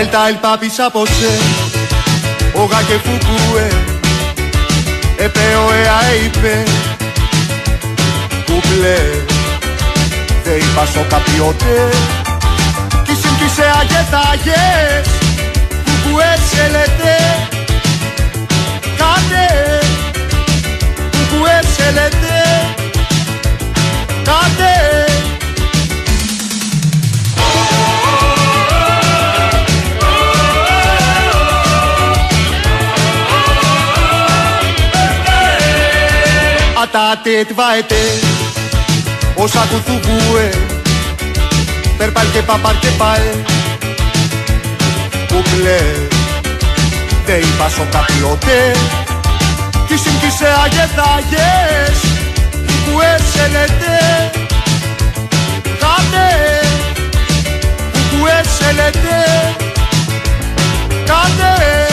Ελτα el papi saposé, όγα και φουκούε, επέω εα είπε, κουπλέ, δε είπα στο καπιότε, κι συμπτήσε αγετάγες, φουκούε σε λέτε, κάτε, φουκούε σε λέτε, κάτε, Atate tvaete Όσα κουθουβούε Περπάλ και παπάρ και πάε. Κουκλέ Δε είπα σο καπιότε Κι συμπτήσε αγεθάγες Κουκουέ σε λέτε Κάτε Κουκουέ σε λέτε Κάτε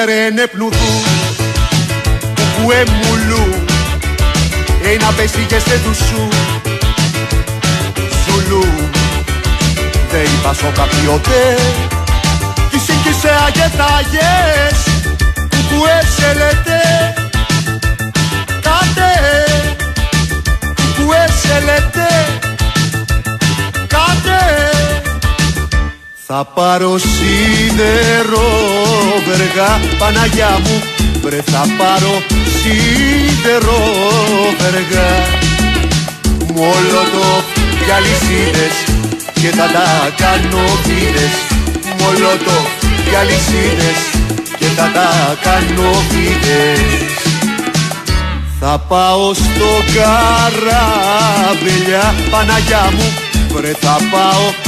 Εδίκαρε πνουδού Κουκουέ μουλού Ένα πέσηγε σε του σου Σουλού Δε είπας σο καπιότε Κι σύγκυσε αγεθάγες Κουκουέ σε λέτε. Κάτε Κουκουέ σε λέτε. Κάτε θα πάρω σίδερο βεργά Παναγιά μου. Βρε θα πάρω σίδερο βεργά. Μολότο και αλυσίδες και θα τα κάνω βίδες Μολότο και αλυσίδες και θα τα κάνω βίδες θα πάω στο καράβελιά Παναγιά μου. Βρε θα πάω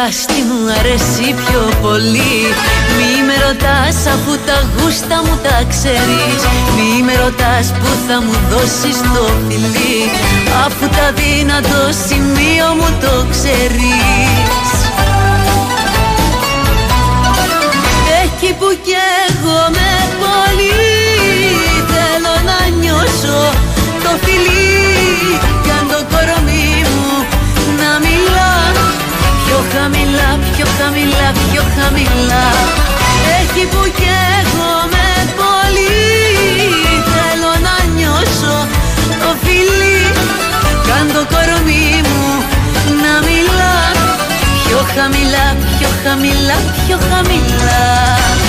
ρωτάς τι μου αρέσει πιο πολύ. Μη με ρωτάς αφού τα γούστα μου τα ξέρεις. Μη με ρωτάς που θα μου δώσεις το φιλί. Αφού τα δύνατο σημείο μου το ξέρεις. Εκεί που καίγομαι πολύ Θέλω να νιώσω το φιλί χαμηλά, πιο χαμηλά, πιο χαμηλά Εκεί που καίγομαι πολύ Θέλω να νιώσω το φιλί. Κι αν το κορμί μου να μιλά. Πιο χαμηλά, πιο χαμηλά, πιο χαμηλά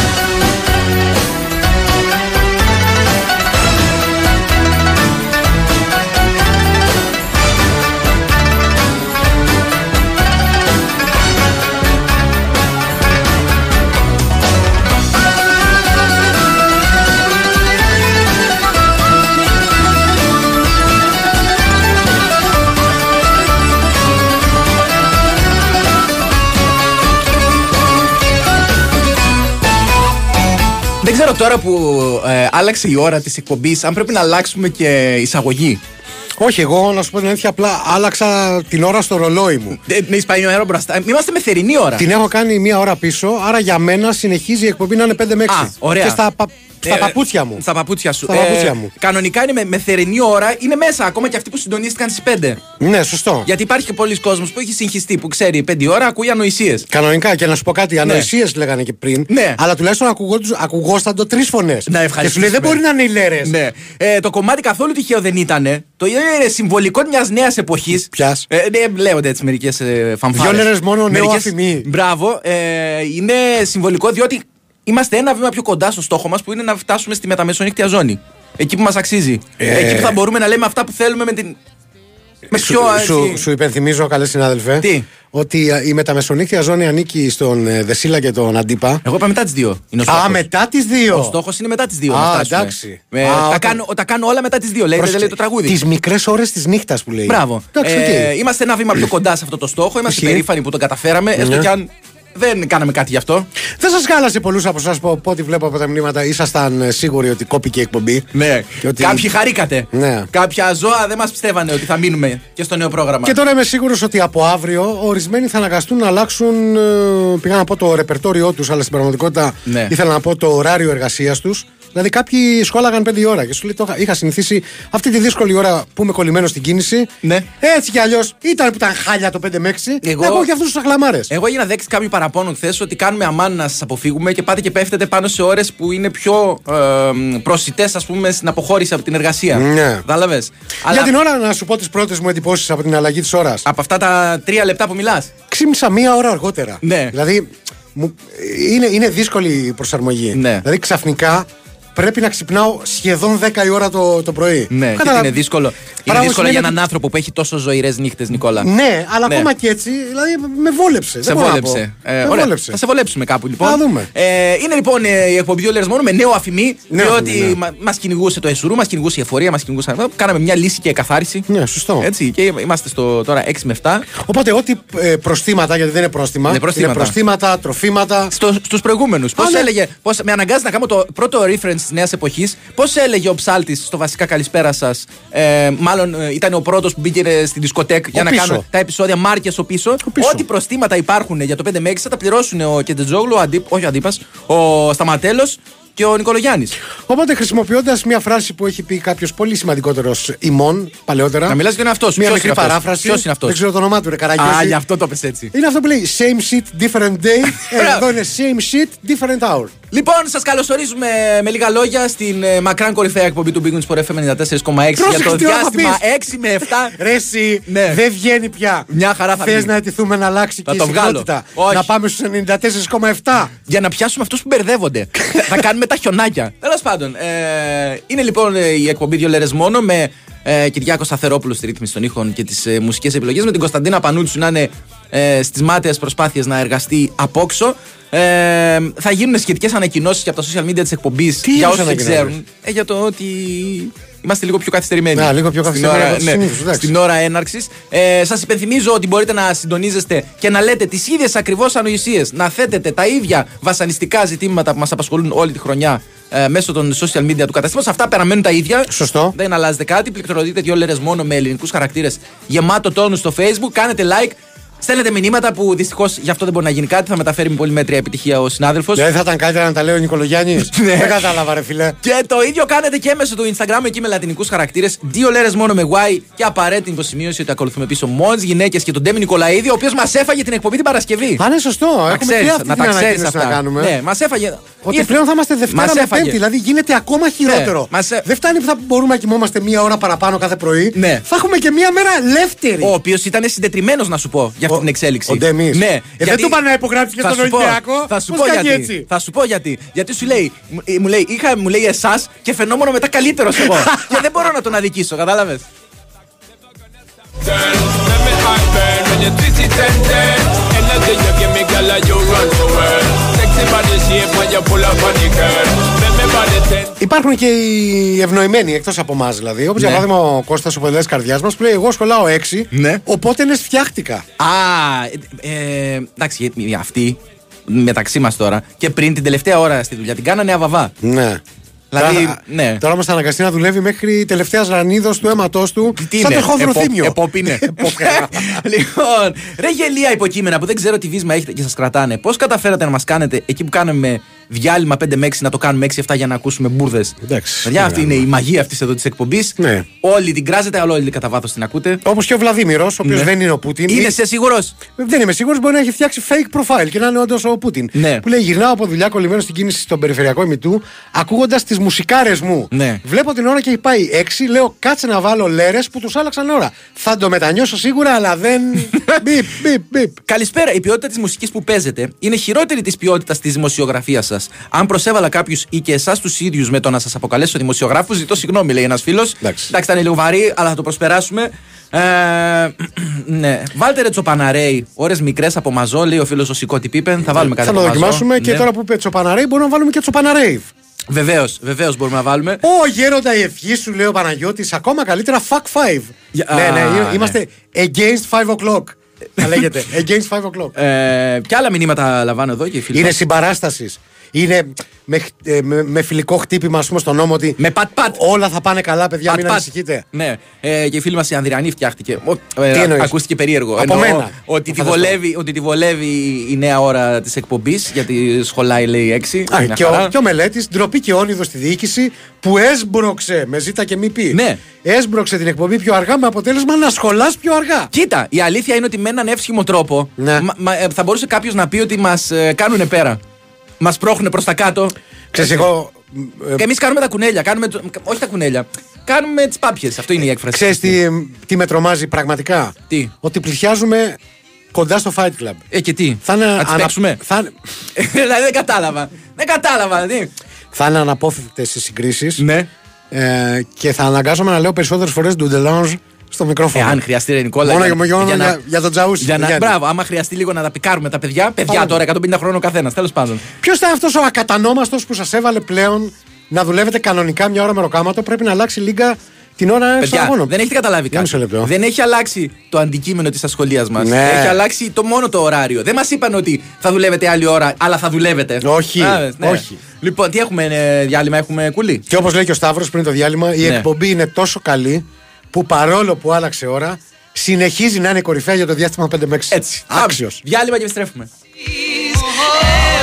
τώρα που ε, άλλαξε η ώρα της εκπομπής, αν πρέπει να αλλάξουμε και εισαγωγή. Όχι, εγώ να σου πω την αλήθεια, απλά άλλαξα την ώρα στο ρολόι μου. Δεν έχει πάει μια ώρα μπροστά. Είμαστε με θερινή ώρα. Την έχω κάνει μία ώρα πίσω, άρα για μένα συνεχίζει η εκπομπή να είναι 5 με 6. Α, ωραία. Και στα πα- Στα Ε, παπούτσια μου. Στα παπούτσια σου. Στα παπούτσια μου. Κανονικά είναι με, με θερινή ώρα, είναι μέσα ακόμα και αυτοί που συντονίστηκαν στις 5. Ναι, σωστό. Γιατί υπάρχει και πολλοί κόσμος που έχει συγχυστεί, που ξέρει 5 ώρα ακούει ανοησίες. Κανονικά και να σου πω κάτι, ανοησίες λέγανε και πριν. Ναι. Αλλά τουλάχιστον ακουγόντουσ- ακουγόσταν τρεις φωνές. Να Και σου λέει ευχαριστήσουμε. δεν μπορεί να είναι οι λέρε. Ναι. Ε, το κομμάτι καθόλου τυχαίο δεν ήταν. Το είναι συμβολικό μιας νέας εποχής. Ποιας; Ε, ναι, λέγονται έτσι μερικές ε, φανφάρες. Δυο λέρες μόνο, νέο Μερικές- αφημί. Μπράβο. Ε, είναι συμβολικό διότι είμαστε ένα βήμα πιο κοντά στο στόχο μας που είναι να φτάσουμε στη μεταμεσονύκτια ζώνη. Εκεί που μας αξίζει. Ε. Εκεί που θα μπορούμε να λέμε αυτά που θέλουμε με την. Με Σου, πιο. σου, έτσι- σου υπενθυμίζω, καλέ συνάδελφε, Τι; ότι α, η μεταμεσονύχτια ζώνη ανήκει στον ε, Δεσίλα και τον Αντίπα. Εγώ είπα μετά τις δύο. Είναι ο Α, στόχος. μετά τις δύο; Ο στόχος είναι μετά τις δύο. Α, να φτάσουμε. εντάξει. Ε, Α, τα, όταν- κάνω, τα κάνω όλα μετά τις δύο. Λέει, δεν λέει το τραγούδι. Τις μικρές ώρες της νύχτας που λέει. Μπράβο. Εντάξει, οκ. Ε, είμαστε ένα βήμα πιο κοντά σε αυτό το στόχο. Είμαστε Ισχύει. περήφανοι που τον καταφέραμε. Έστω Ναι. κι αν δεν κάναμε κάτι γι' αυτό. Δεν σας χάλασε πολλούς από εσάς που από ό,τι βλέπω από τα μηνύματα ήσασταν ε, σίγουροι ότι κόπηκε η εκπομπή. Ναι. Και ότι- Κάποιοι χαρήκατε. Ναι. Κάποια ζώα δεν μας πιστεύανε ότι θα μείνουμε και στο νέο πρόγραμμα. Και τώρα είμαι σίγουρος ότι από αύριο ορισμένοι θα αναγκαστούν να αλλάξουν. ε, Πήγα να πω το ρεπερτόριό τους, αλλά στην πραγματικότητα Ναι. ήθελα να πω το ωράριο εργασίας τους. Δηλαδή, κάποιοι σχόλαγαν 5 ώρα και σου λέει: το είχα- Είχα συνηθίσει αυτή τη δύσκολη ώρα που είμαι κολλημένο στην κίνηση. Ναι. Έτσι κι αλλιώς ήταν που ήταν χάλια το 5 με 6. Εγώ- Εγώ και αυτούς τους αχλαμάρες. Εγώ έγινα δέξη κάποιου παραπώνων χθες ότι κάνουμε αμάν να σας αποφύγουμε και πάτε και πέφτετε πάνω σε ώρες που είναι πιο ε, προσιτές, ας πούμε, στην αποχώρηση από την εργασία. Ναι. Κατάλαβε. Για την ώρα να σου πω τις πρώτες μου εντυπώσεις από την αλλαγή της ώρας. Από αυτά τα τρία λεπτά που μιλάς. Ξύμισα μία ώρα αργότερα. Ναι. Δηλαδή, μου, είναι, είναι δύσκολη η προσαρμογή. Ναι. Δηλαδή, ξαφνικά πρέπει να ξυπνάω σχεδόν 10 η ώρα το, το πρωί. Ναι, γιατί Κατάλαβα- είναι δύσκολο. Είναι Πράγμα δύσκολο σημαίνει για έναν ότι- άνθρωπο που έχει τόσο ζωηρές νύχτες, Νικόλα. Ναι, αλλά Ναι. ακόμα και έτσι, δηλαδή με βόλεψε. Σε δεν μπορώ να βόλεψε. πω. Ε, με ωραία. βόλεψε. Θα σε βολέψουμε κάπου λοιπόν. Θα δούμε. Ε, είναι λοιπόν ε, η εκπομπή Όλες μόνο με νέο αφημί. Νέο διότι αφημί, ναι. μα μας κυνηγούσε το Εσουρού, μας κυνηγούσε η εφορία, μας κυνηγούσε. αυτό. Κάναμε μια λύση και καθάριση. Ναι, σωστό. Έτσι, και είμαστε στο τώρα 6 με 7. Οπότε, ό,τι ε, προστήματα, γιατί δεν είναι πρόστιμα, Ναι, προστήματα. είναι προστήματα, τροφήματα. Στο, Στους προηγούμενους. Πώς ναι. έλεγε. Πώς, με αναγκάζει να κάνω το πρώτο reference της νέας εποχής. Πώς έλεγε ο ψάλτης στο βασικά καλησπέρα σας. Ε, μάλλον ε, ήταν ο πρώτος που μπήκε ε, στην δισκοτέκ για να πίσω. κάνω τα επεισόδια Μάρκες ο πίσω. πίσω. Ό,τι προστήματα υπάρχουν για το 5 με 6 θα τα πληρώσουν ο Κεντετζόγλου, ο Αντίπ, όχι ο Αντίπας, ο Σταματέλος και ο Νικολογιάννης. Οπότε, χρησιμοποιώντας μια φράση που έχει πει κάποιος πολύ σημαντικότερο ημών παλαιότερα. Να μιλάς για τον εαυτό σου. Μια Ποιος μικρή είναι αυτός; παράφραση. Ποιος είναι αυτός; Δεν ξέρω το όνομά του, ρε Α, Καραγκιόζη. γι' αυτό το πες έτσι. Είναι αυτό που λέει same shit, different day. ε, Μπράβο. εδώ είναι same shit, different hour. Λοιπόν, σας καλωσορίζουμε με λίγα λόγια στην ε, μακράν κορυφαία εκπομπή του Big Wings for FM 94,6 για το τι ώρα θα διάστημα πεις. 6 με 7. Ρε εσύ, Ναι. δεν βγαίνει πια. Μια χαρά θα Θες βγει. να αιτηθούμε να αλλάξει Θα και η το βγάλω. συχνότητα. Όχι. Να πάμε στους 94,7. για να πιάσουμε αυτούς που μπερδεύονται. θα κάνουμε τα χιονάκια. Τέλος πάντων, ε, είναι λοιπόν ε, η εκπομπή δύο λέρες μόνο με ε, Κυριάκο Σταθερόπουλο στη ρύθμιση των ήχων και τις ε, μουσικές επιλογές. Με την Κωνσταντίνα Πανούτσου να είναι ε, στις μάταιες προσπάθειες να εργαστεί απόξω. Ε, θα γίνουν σχετικές ανακοινώσεις και από τα social media της εκπομπής Τι για είδους όσους δεν ανακοινώσεις; ξέρουν. Ε, για το ότι είμαστε λίγο πιο καθυστερημένοι. Α, λίγο πιο Στην καθυστερημένοι ώρα- από τους ναι, συνήθους, εντάξει. Στην ώρα έναρξης. Ε, Σας υπενθυμίζω ότι μπορείτε να συντονίζεστε και να λέτε τις ίδιες ακριβώς ανοησίες, να θέτετε τα ίδια βασανιστικά ζητήματα που μας απασχολούν όλη τη χρονιά ε, μέσω των social media του καταστήματος. Αυτά παραμένουν τα ίδια. Σωστό. Δεν αλλάζετε κάτι. Πληκτρολογείτε δύο λέρες μόνο με ελληνικούς χαρακτήρες γεμάτο τόνο στο Facebook. Κάνετε like. Στέλνετε μηνύματα που δυστυχώς γι' αυτό δεν μπορεί να γίνει κάτι. Θα μεταφέρει με πολύ μέτρια επιτυχία ο συνάδελφος. Δεν θα ήταν καλύτερα να τα λέει ο Νικολογιάννης; Ναι. Δεν κατάλαβα, ρε φιλέ. Και το ίδιο κάνετε και μέσω του Instagram εκεί με λατινικούς χαρακτήρες. Δύο λέρες μόνο με Y και απαραίτητη υποσημείωση ότι ακολουθούμε πίσω μόνο γυναίκες και τον Ντέμι Νικολαίδη, ο οποίος μας έφαγε την εκπομπή την Παρασκευή. Α, είναι σωστό. Να Έχουμε ξέρεις, και αυτή να την τα ξέρεις ανακοίνωση αυτά. να κάνουμε. Ναι, μας έφαγε. Ότι Ήρθε- πλέον θα είμαστε Δευτέρα Μας με έφαγε. Πέμπτη. Δηλαδή γίνεται ακόμα χειρότερο. μας έ- Δεν φτάνει που θα μπορούμε να κοιμόμαστε μία ώρα παραπάνω κάθε πρωί. Ναι. Θα έχουμε και μία μέρα ελεύθερη. Ο οποίος ήταν συντετριμένος, να σου πω, για αυτή Ο- την εξέλιξη. ο Ντέμις. Ναι. Ε, δεν του είπαν να υπογράψει και θα στον σου πω- Ολυμπιακό. Θα σου Πώς πω κάνει γιατί. έτσι; Θα σου πω γιατί. Γιατί σου λέει, μου- ε, μου λέει, είχα, μου λέει εσάς και φαινόμουν μετά καλύτερος εγώ. και δεν μπορώ να τον αδικήσω, κατάλαβες; Girl, let me hot burn when you twist it and turn. Energy you give me, girl, and you run the world. Sexy body shape when you pull up on the girl. Make me body ten. Υπάρχουν και οι ευνοημένοι εκτός από εμάς δηλαδή. Όπως για Ναι. παράδειγμα ο Κώστας ο Πελέ Καρδιάς μας που λέει: Εγώ σχολάω 6. Ναι. Οπότε είναι φτιάχτηκα. Α, ε, ε, εντάξει, γιατί αυτοί μεταξύ μας τώρα και πριν την τελευταία ώρα στη δουλειά την κάνανε αβαβά. Ναι. Δηλαδή, τώρα, ναι. τώρα όμως θα αναγκαστεί να δουλεύει μέχρι τελευταίας ρανίδο του αίματός του. Τι σαν είναι, το χονδροθύμιο. επο- επόπ είναι. λοιπόν, ρε γελία υποκείμενα που δεν ξέρω τι βίσμα έχετε και σας κρατάνε. Πώς καταφέρατε να μας κάνετε εκεί που κάναμε διάλειμμα 5 με 6 να το κάνουμε 6-7 για να ακούσουμε μπουρδες. Εντάξει, Παιδιά, αυτή ναι, είναι η μαγεία αυτής εδώ της εκπομπής. Ναι. Όλοι την κράζετε, αλλά όλοι κατά βάθος την ακούτε. Όπως και ο Βλαδίμηρος, ο οποίος Ναι. δεν είναι ο Πούτιν. Είναι Ή- σε σίγουρος; Δεν είμαι σίγουρος, μπορεί να έχει φτιάξει fake profile και να είναι όντως ο Πούτιν. Ναι. Που λέει: Γυρνάω από δουλειά κολλημένο στην κίνηση στον περιφερειακό ημιτού, ακούγοντας τις μουσικάρες μου. Ναι. Βλέπω την ώρα και έχει πάει 6, λέω κάτσε να βάλω λέρες που τους άλλαξαν ώρα. Θα το μετανιώσω σίγουρα, αλλά δεν. μπιπ, μπιπ, μπιπ. Καλησπέρα. Η ποιότητα της μουσικής που παίζετε είναι χειρότερη της ποιότητας της δημοσιογραφίας σας. Αν προσέβαλα κάποιους ή και εσάς τους ίδιους με το να σας αποκαλέσω δημοσιογράφους, ζητώ συγγνώμη, λέει ένας φίλος. Εντάξει. Εντάξει, ήταν λίγο βαρύ, αλλά θα το προσπεράσουμε. Ε, ναι. Βάλτε ρε τσοπαναρέι, ώρες μικρές από μαζό, λέει ο φίλος ο Σικώτη Πίπεν. Θα βάλουμε κάτι Θα το από μαζό. δοκιμάσουμε και Ναι. τώρα που είπε Τσοπαναρέι, μπορούμε να βάλουμε και Τσοπαναρέιβ. Βεβαίως, βεβαίως μπορούμε να βάλουμε. Ω γέροντα η ευχή σου, λέει ο Παναγιώτης, ακόμα καλύτερα fuck 5. Για- ναι, α, ναι, ναι. είμαστε against 5 o'clock. Θα λέγεται. against 5 o'clock. Ε, ποια άλλα μηνύματα λαμβάνω εδώ και οι φίλοι. Είναι μας. συμπαράστασης. Είναι με, χ- ε, με, με φιλικό χτύπημα, ας πούμε, στον νόμο ότι Με πατ-πατ. όλα θα πάνε καλά, παιδιά, Πατ, μην πατ. ανησυχείτε. Ναι, ε, και η φίλη μας η Ανδριανή φτιάχτηκε. Ο- ε, Τι εννοείς; ακούστηκε περίεργο. Από Εννοώ μένα. Ότι τη, Φανταστώ. βολεύει, ότι τη βολεύει η νέα ώρα της εκπομπής, γιατί σχολάει λέει 6. Α, και, ο, και ο μελέτης, ντροπή και όνειδος στη διοίκηση που έσμπρωξε, με ζήτα και μη πει. Ναι. Έσμπρωξε την εκπομπή πιο αργά με αποτέλεσμα να σχολάς πιο αργά. Κοίτα, η αλήθεια είναι ότι με έναν εύσχυμο τρόπο Ναι. μα- μα- ε, θα μπορούσε κάποιος να πει ότι μας ε, κάνουν πέρα. Μας πρόχνουν προς τα κάτω. Ξέρεις, εγώ. ε, Και εμείς κάνουμε τα κουνέλια. Κάνουμε, το- όχι τα κουνέλια. Κάνουμε τις πάπιες. Αυτό είναι η έκφραση. Ξέρεις τι, τι με τρομάζει πραγματικά; Τι; Ότι πλησιάζουμε κοντά στο Fight Club. Ε, και τι; Θα είναι, να τις ανα- παίξουμε; θα, είναι- δηλαδή δεν κατάλαβα. Δεν κατάλαβα. Τι. θα είναι αναπόφευκτες οι συγκρίσεις Ναι. ε, και θα αναγκάζομαι να λέω περισσότερες φορές Ντουντελάνζ στο μικρόφωνο. Εάν χρειαστεί, ρε Νικόλα. Μόνο για- για, για, για να- για, για τον Τζαούσι. Για να, Γιάννη. μπράβο, άμα χρειαστεί λίγο να τα πικάρουμε τα παιδιά. Παιδιά Πάμε. τώρα, 150 χρόνων ο καθένας. Τέλος πάντων. Ποιος ήταν αυτός ο ακατανόμαστος που σας έβαλε πλέον να δουλεύετε κανονικά μια ώρα με ροκάματο, πρέπει να αλλάξει λίγα την ώρα στον Παιδιά, αγώνα; δεν έχετε καταλάβει Για μισό κάτι. λεπτό. Δεν έχει αλλάξει το αντικείμενο της ασχολίας μας. Ναι. Έχει αλλάξει το μόνο το ωράριο. Δεν μας είπαν ότι θα δουλεύετε άλλη ώρα, αλλά θα δουλεύετε. Όχι, Α, ναι. όχι. Λοιπόν, τι έχουμε ε, διάλειμμα, έχουμε κουλή. Και όπως λέει και ο Σταύρος πριν το διάλειμμα, η Ναι. εκπομπή είναι τόσο καλή που παρόλο που άλλαξε ώρα, συνεχίζει να είναι κορυφαία για το διάστημα 5 με 6. Έτσι. Άξιος. Πάμε. Διάλειμμα και επιστρέφουμε.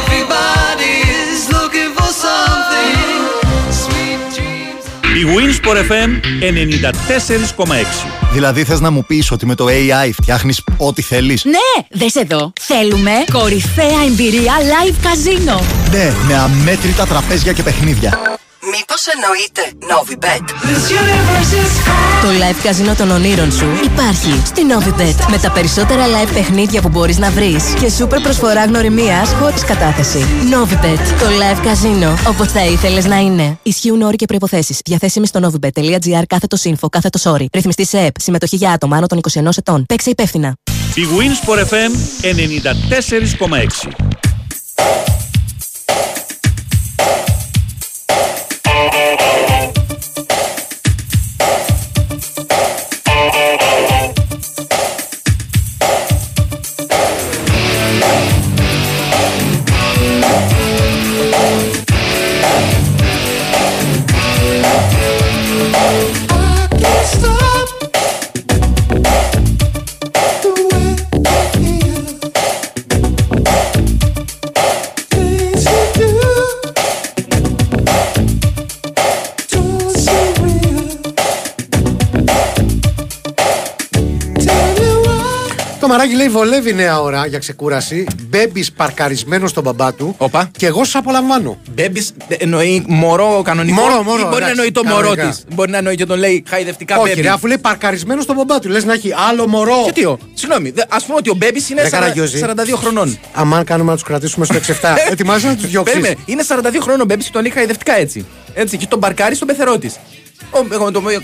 Everybody's looking for something. Sweet dreams. Η Winsport FM 94,6. Δηλαδή θες να μου πεις ότι με το AI φτιάχνεις ό,τι θέλεις; Ναι, δες εδώ. Θέλουμε κορυφαία εμπειρία live καζίνο. Ναι, με αμέτρητα τραπέζια και παιχνίδια. Μήπως εννοείται Novibet; This universe is calling. Το live καζίνο των ονείρων σου υπάρχει στη Novibet. Με τα περισσότερα live παιχνίδια που μπορείς να βρεις και σούπερ προσφορά γνωριμίας χωρίς κατάθεση. Novibet. Το live καζίνο όπως θα ήθελες να είναι. Ισχύουν όροι και προϋποθέσεις. Διαθέσιμοι στο novibet.gr κάθετος info κάθετος όρι. Ρυθμιστή σε ΕΠ. Συμμετοχή για άτομα άνω των 21 ετών. Παίξε υπεύθυνα. Η Winsport FM 94,6. Το μαράκι λέει βολεύει νέα ώρα για ξεκούραση. Μπέμπης παρκαρισμένος στον μπαμπά του. Όπα. Και εγώ σας απολαμβάνω. Μπέμπι εννοεί μωρό κανονικός; Μωρό, μωρό, ή μπορεί να εντάξει, εννοεί το μωρό κανονικά. της; Μπορεί να εννοεί και τον λέει χαϊδευτικά Όχι, μπέμπη. ρε, αφού λέει παρκαρισμένος στον μπαμπά του. Λες να έχει άλλο μωρό. Γιατί ο. Συγγνώμη, ας πούμε ότι ο Μπέμπης είναι Ρε, 40 Καραγιώζη. 42 χρονών. Αμάν κάνουμε να τους κρατήσουμε στο 6-7. Ετοιμάζεις να τους διώξεις. Περίμενε, είναι 42 χρόνων ο Μπέμπης και τον λέει χαϊδευτικά έτσι. Έτσι, και τον παρκάρει στον πεθερό της.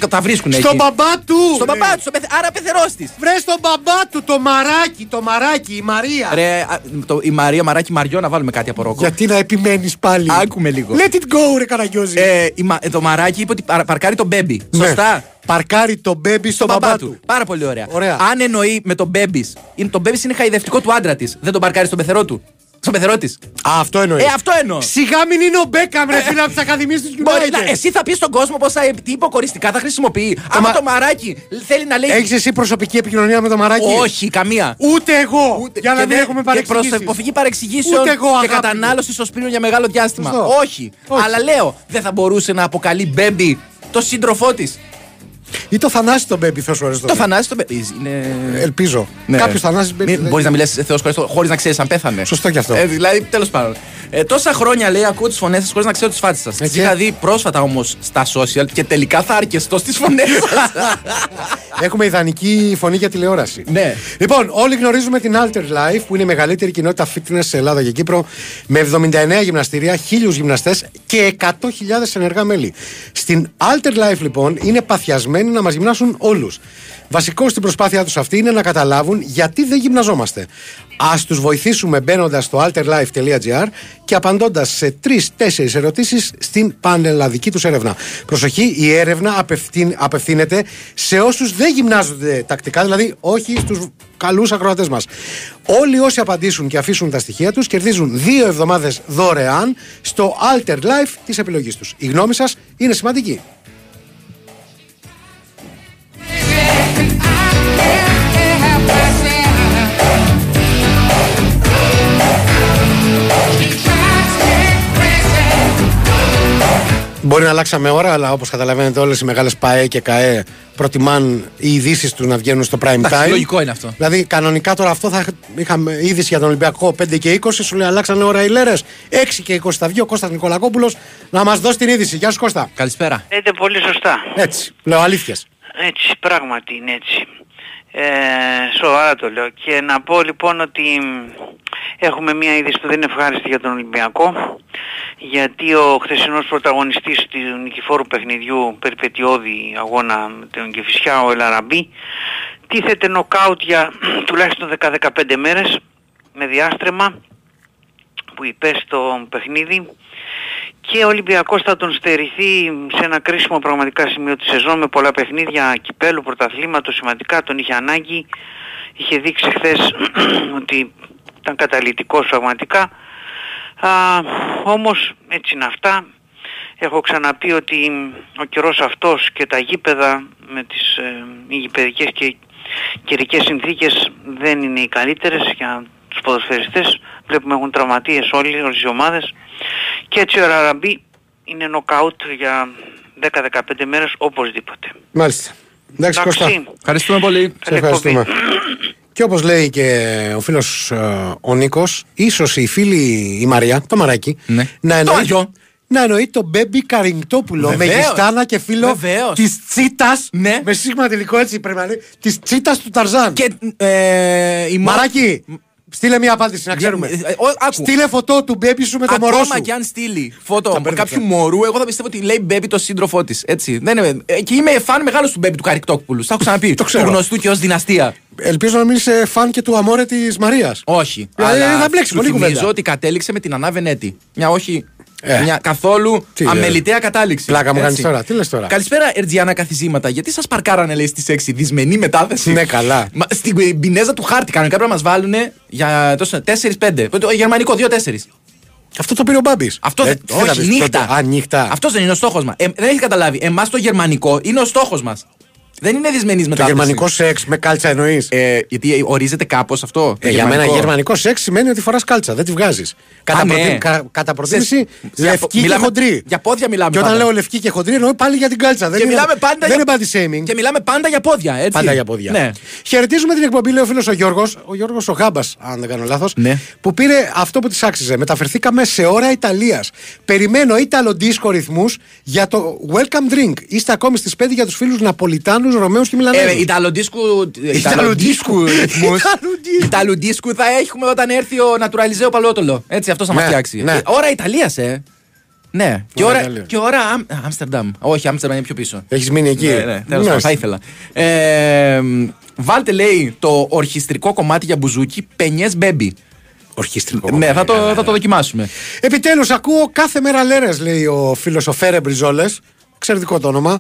Τα βρίσκουν εκεί. Στον μπαμπά του! Στον λέει. μπαμπά του, στον πεθ- άρα πεθερός της. Βρε στον μπαμπά του, το μαράκι, το μαράκι, η Μαρία. Ρε, α, το, η Μαρία Μαράκι Μαριό να βάλουμε κάτι από ρόκο. Γιατί να επιμένεις πάλι; Άκουμε λίγο. Let it go, ρε Καραγιώζη. Ε, η Μα- το μαράκι είπε ότι παρα- παρκάρει τον Μπέμπη. Ναι. Σωστά. Παρκάρει το μπέμπη στον Τον μπαμπά του. Πάρα πολύ ωραία. Ωραία. Αν εννοεί με τον Μπέμπις, το Μπέμπις είναι χαϊδευτικό του άντρα της. Δεν τον παρκάρει στον πεθερό του. Στον πεθερό της. Α, αυτό εννοείς. Ε, αυτό εννοώ. Σιγά μην είναι ο Μπέκαμ, ρε φίλε, από τις ακαδημίες του Μπορεί, να- United. εσύ θα πεις στον κόσμο πόσα τι υποκοριστικά θα χρησιμοποιεί. Άμα μα- το μαράκι θέλει να λέει. Έχεις εσύ προσωπική επικοινωνία με το μαράκι; Όχι, καμία. Ούτε εγώ. Ούτε- για να και μην δεν- έχουμε και προς παρεξηγήσεις. αποφυγή παρεξηγήσεων Ούτε εγώ, και αγάπη μου. κατανάλωση σωσπίνων για μεγάλο διάστημα. Σωστό. Όχι. Όχι. Αλλά λέω, δεν θα μπορούσε να αποκαλεί μπέμπι το σύντροφό της. Ή το θανάσι τον Μπέμπι, Θεός σου Το θανάσι το μπέμπι. Είναι. Ελπίζω. Ναι. Κάποιος θανάσι Μπέμπι. δεν- Μπορείς να μιλήσεις Θεός χωρίς να ξέρεις αν πέθανε. Σωστό κι αυτό. Ε, δηλαδή, τέλος πάντων. Ε, τόσα χρόνια λέει ακούω τις φωνές σας χωρίς να ξέρω τις φάτσες σας. Τις Έτσι. είχα δει πρόσφατα όμως στα social και τελικά θα αρκεστώ στις φωνές σας. Έχουμε ιδανική φωνή για τηλεόραση. Ναι. Λοιπόν, όλοι γνωρίζουμε την Alter Life, που είναι η μεγαλύτερη κοινότητα fitness σε Ελλάδα και Κύπρο, με 79 γυμναστήρια, 1000 γυμναστές και 100.000 ενεργά μέλη. Στην Alter Life, λοιπόν, είναι παθιασμένοι να μας γυμνάσουν όλους. Βασικό στην προσπάθειά τους αυτή είναι να καταλάβουν γιατί δεν γυμναζόμαστε. Α τους βοηθήσουμε μπαίνοντας στο alterlife.gr και απαντώντας σε τρει-τέσσερι ερωτήσεις στην πανελλαδική τους έρευνα. Προσοχή, η έρευνα απευθύν- απευθύνεται σε όσους δεν γυμνάζονται τακτικά, δηλαδή όχι στους καλούς ακροατές μας. Όλοι όσοι απαντήσουν και αφήσουν τα στοιχεία τους κερδίζουν δύο εβδομάδες δωρεάν στο Alter Life της επιλογής τους. Η γνώμη σας είναι σημαντική. Μπορεί να αλλάξαμε ώρα, αλλά όπως καταλαβαίνετε, όλες οι μεγάλες ΠαΕ και ΚαΕ προτιμάν οι ειδήσεις του να βγαίνουν στο prime Εντάξει, time. λογικό είναι αυτό. Δηλαδή, κανονικά τώρα αυτό θα είχαμε είδηση για τον Ολυμπιακό 5 και 20. Σου λέει αλλάξανε ώρα οι λέρες. 6 και 20 θα βγει ο Κώστας Νικολακόπουλος να μας δώσει την είδηση. Γεια σου Κώστα. Καλησπέρα. Λέτε πολύ σωστά. Έτσι, λέω αλήθειες. Έτσι, πράγματι είναι έτσι. Ε, σοβαρά το λέω. Και να πω λοιπόν ότι μ, έχουμε μια είδηση που δεν είναι ευχάριστη για τον Ολυμπιακό γιατί ο χθεσινός πρωταγωνιστής του νικηφόρου παιχνιδιού περιπετειώδη αγώνα με τον Κεφισιά, ο Ελαραμπή τίθεται νοκάουτ για τουλάχιστον 10-15 μέρες με διάστρεμα που υπέστη το παιχνίδι και ο Ολυμπιακός θα τον στερηθεί σε ένα κρίσιμο πραγματικά σημείο της σεζόν με πολλά παιχνίδια κυπέλου, πρωταθλήματος σημαντικά, τον είχε ανάγκη. Είχε δείξει χθες ότι ήταν καταλυτικός πραγματικά. Α, όμως έτσι είναι αυτά. Έχω ξαναπεί ότι ο καιρός αυτός και τα γήπεδα με τις ε, οι γηπαιδικές και καιρικές συνθήκες δεν είναι οι καλύτερες για τους ποδοσφαιριστές. Βλέπουμε έχουν τραυματίες όλοι, όλες οι ομάδες. Και έτσι ο Ραραμπή είναι νοκάουτ για 10-15 μέρες οπωσδήποτε. Μάλιστα. Εντάξει, Κώστα. Εντάξει. Ευχαριστούμε πολύ. Σε Καλή ευχαριστούμε. εκπομπή. Και όπως λέει και ο φίλος ο Νίκος, ίσως η φίλη η Μαρία, το μαράκι, Ναι. να Το εννοεί. Άγιο. Να εννοεί τον Μπέμπι Καριντόπουλο με Βεβαίως. γιστάνα και φίλο Βεβαίως. της Τσίτας. Ναι. Με σίγμα τελικό έτσι πρέπει να λέει. Της Τσίτας του Ταρζάν. Και ε, η μάρα- Μαράκι, στείλε μια απάντηση να ξέρουμε. Ε, ε, ο- άκου. Στείλε φωτό του Μπέμπι σου με το μωρό Ακόμα σου. και αν στείλει φώτο Τα από μπέρδεψα. κάποιου μωρού, εγώ θα πιστεύω ότι λέει μπέμπι το σύντροφό της. Έτσι. Δεν είναι, ε, και είμαι φαν μεγάλος του μπέμπι του Καρικτόπουλου. Τα έχω ξαναπεί. Το ξέρω. Του γνωστού και ως δυναστεία. Ελπίζω να μην είσαι φαν και του αμόρε της Μαρίας. Όχι. Ε, αλλά θα μπλέξει σου πολύ θυμίζω κουβέντα. ότι κατέληξε με την Ανά Βενέτη. Μια όχι. Ε. Μια καθόλου Τι, ε. αμεληταία κατάληξη. Πλάκα μου Έτσι. κάνεις τώρα. Τι λες τώρα; Καλησπέρα, Ερτζιάνα Καθιζήματα. Γιατί σας παρκάρανε, λέει, στις 6 δυσμενή μετάθεση. Ναι, καλά. Μα, στην πινέζα του χάρτη κανονικά πρέπει να μας βάλουν για τόσο 4-5. Το γερμανικό 2-4. Αυτό το πήρε ο Μπάμπης. Αυτό δεν. Όχι, νύχτα. Α, νύχτα. Αυτός δεν είναι ο στόχος μας. Ε, δεν έχεις καταλάβει. Εμάς το γερμανικό είναι ο στόχος μας. Δεν είναι δυσμενής Το μετάθεση. γερμανικός σεξ με κάλτσα εννοείς; Ε, γιατί ορίζεται κάπως αυτό. Ε, το για μένα γερμανικό; σεξ σημαίνει ότι φοράς κάλτσα, δεν τη βγάζεις. Κατά, ναι. προτι- κα- κατά προτίμηση Σε- για- λευκή και μιλάμε- χοντρή. για πόδια μιλάμε Και όταν πάντα. λέω λευκή και χοντρή εννοώ πάλι για την κάλτσα. Δεν Και είναι, μιλάμε πάντα δεν για- είναι body shaming. Και μιλάμε πάντα για πόδια, έτσι. Πάντα για πόδια. Ναι. Χαιρετίζουμε την εκπομπή, λέει ο φίλος ο Γιώργος, ο Γιώργος ο Γάμπας, αν δεν κάνω λάθος, Ναι. που πήρε αυτό που της άξιζε. Μεταφερθήκαμε σε ώρα Ιταλίας. Περιμένω Ιταλο δίσκο ρυθμούς για το welcome drink. Είστε ακόμη στις 5 για τους φίλους Ναπολιτάνου, Ρωμαίους και Μιλανέζους. Ε, Ιταλοντίσκου. Ιταλοντίσκου. ρυθμούς. Ιταλοντίσκου. Ιταλοντίσκου θα έχουμε όταν έρθει ο Νατουραλιζέο Παλότολο. Έτσι, αυτό θα μας Ναι, φτιάξει. ναι. Ε, Ώρα Ιταλίας, ε. Ναι. Και Ώρα ώρα, Ιταλίας. και ώρα Άμ- Άμστερνταμ. Όχι, Άμστερνταμ είναι πιο πίσω. Έχεις μείνει εκεί. Ναι, ναι, τέλος πάντων, Μάλιστα. θα ήθελα. Ε, βάλτε, λέει, το ορχιστρικό κομμάτι για μπουζούκι, πενιές μπέμπι. Ορχιστρικό. Ναι, θα το, θα το δοκιμάσουμε. Επιτέλους, ακούω κάθε μέρα λέρες, λέει ο φίλος ο Φέρε Μπριζόλες. Εξαιρετικό το όνομα.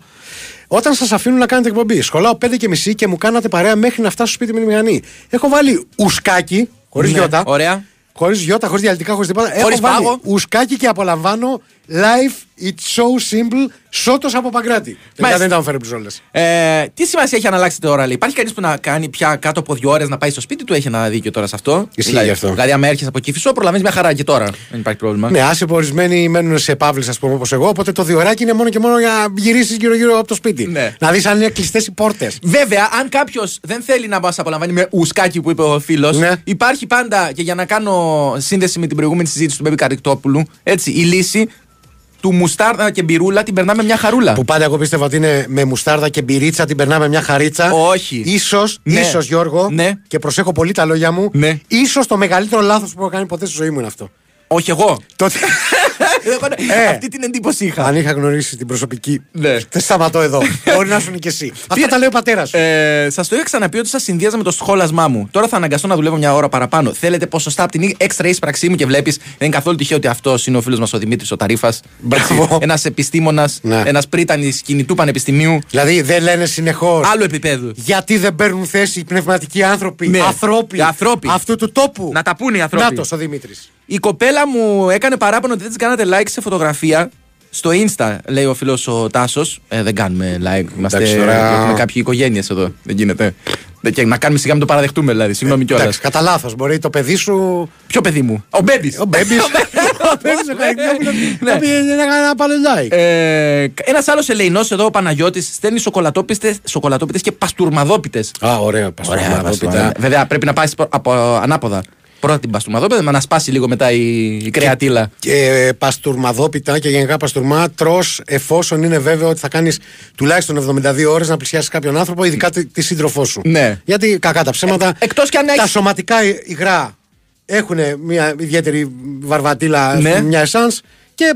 Όταν σας αφήνουν να κάνετε εκπομπή, σχολάω 5 και μισή και μου κάνατε παρέα μέχρι να φτάσω στο σπίτι με τη μηχανή. Έχω βάλει ουσκάκι, χωρίς Ναι, γιώτα. Ωραία. Χωρίς γιώτα, χωρίς διαλυτικά, χωρίς τίποτα. Έχω Χωρίς βάλει πάγο. ουσκάκι και απολαμβάνω. Life, it's so simple. Σώτο από Παγκράτη. Τελικά Μάλιστα. δεν ήταν φέρει μπριζόλε. Ε, τι σημασία έχει αν αλλάξει τώρα, λέει; Υπάρχει κανείς που να κάνει πια κάτω από δύο ώρες να πάει στο σπίτι του, έχει ένα δίκιο τώρα σε αυτό; Ισχύει δηλαδή, αυτό. Δηλαδή, άμα έρχεσαι από Κυφισό, προλαβαίνεις μια χαρά και τώρα. Δεν υπάρχει πρόβλημα. Ναι, άσε που ορισμένοι μένουν σε παύλες, ας πούμε, όπως εγώ. Οπότε το διωράκι είναι μόνο και μόνο για να γυρίσεις γύρω-γύρω από το σπίτι. Ναι. Να δεις αν είναι κλειστές οι πόρτες. Βέβαια, αν κάποιος δεν θέλει να μας απολαμβάνει με ουσκάκι που είπε ο φίλος, Ναι. υπάρχει πάντα και για να κάνω σύνδεση με την προηγούμενη συζήτηση του Μπέμπι Καρικτόπουλου, έτσι, η λύση του μουστάρδα και μπυρούλα την περνάμε μια χαρούλα. Που πάντα εγώ πίστευα ότι είναι με μουστάρδα και μπυρίτσα, την περνάμε μια χαρίτσα. Όχι. Ίσως, Ναι. ίσως Γιώργο, Ναι. και προσέχω πολύ τα λόγια μου, Ναι. ίσως το μεγαλύτερο λάθος που έχω κάνει ποτέ στη ζωή μου είναι αυτό. Όχι εγώ. Τότε, Εγώ Ε. Αυτή την εντύπωση είχα. αν είχα γνωρίσει την προσωπική. Ναι. Δεν σταματώ εδώ. Μπορεί να σου είναι και εσύ. Αυτά τα λέει ο πατέρας σου. Ε, σας το είχα ξαναπεί ότι σας συνδύαζα με το σχόλασμά μου. Τώρα θα αναγκαστώ να δουλεύω μια ώρα παραπάνω. Θέλετε ποσοστά από την έξτρα ίσπραξή μου και βλέπεις. Δεν είναι καθόλου τυχαίο ότι αυτός είναι ο φίλος μας ο Δημήτρης ο Ταρίφας. Μπράβο. Ένας επιστήμονας, Ναι. ένας πρίτανης κινητού πανεπιστημίου. Δηλαδή δεν λένε συνεχώς. Άλλου επίπεδου. Γιατί δεν παίρνουν θέση οι πνευματικοί άνθρωποι, Ναι. ανθρώποι, Οι ανθρώποι. αυτού του τόπου; Να τα πούνε οι άνθρωποι. Νάτος ο Δημήτρης. Η κοπέλα μου έκανε παράπονο ότι δεν της κάνατε like σε φωτογραφία. Στο Insta, λέει ο φίλος ο Τάσος. Ε, δεν κάνουμε like. Είμαστε, Εντάξει, τώρα- Έχουμε κάποιοι οικογένειες εδώ. Δεν γίνεται. Δεν- Και να κάνουμε σιγά με το παραδεχτούμε, δηλαδή. Συγγνώμη κιόλας. Εντάξει, κατά λάθος. Μπορεί το παιδί σου. Ποιο παιδί μου; Ο Μπέμπι. Ο Μπέμπι. Ο Μπέμπι ο Καραϊσκόπουλος, Ναι. να πήγε να κάνει ένα παλαιολάι. Ε, Ένας άλλος Ελεηνός εδώ, ο Παναγιώτης, στέλνει σοκολατόπιτες και παστουρμαδόπιτες. Α, ωραία, παστορμαδόπιτα. Βέβαια, πρέπει να πάει από ανάποδα. Πρώτα την παστουρμαδόπιτα, να σπάσει λίγο μετά η, η κρεατήλα. Και παστουρμαδόπιτα και γενικά παστουρμά τρώ εφόσον είναι βέβαιο ότι θα κάνεις τουλάχιστον 72 ώρες να πλησιάσεις κάποιον άνθρωπο, ειδικά τη, τη σύντροφός σου. Ναι. Γιατί κακά τα ψέματα. Ε, εκτός κι αν Τα έχεις- σωματικά υγρά έχουν μια ιδιαίτερη βαρβατήλα, Ναι. μια εσάνς και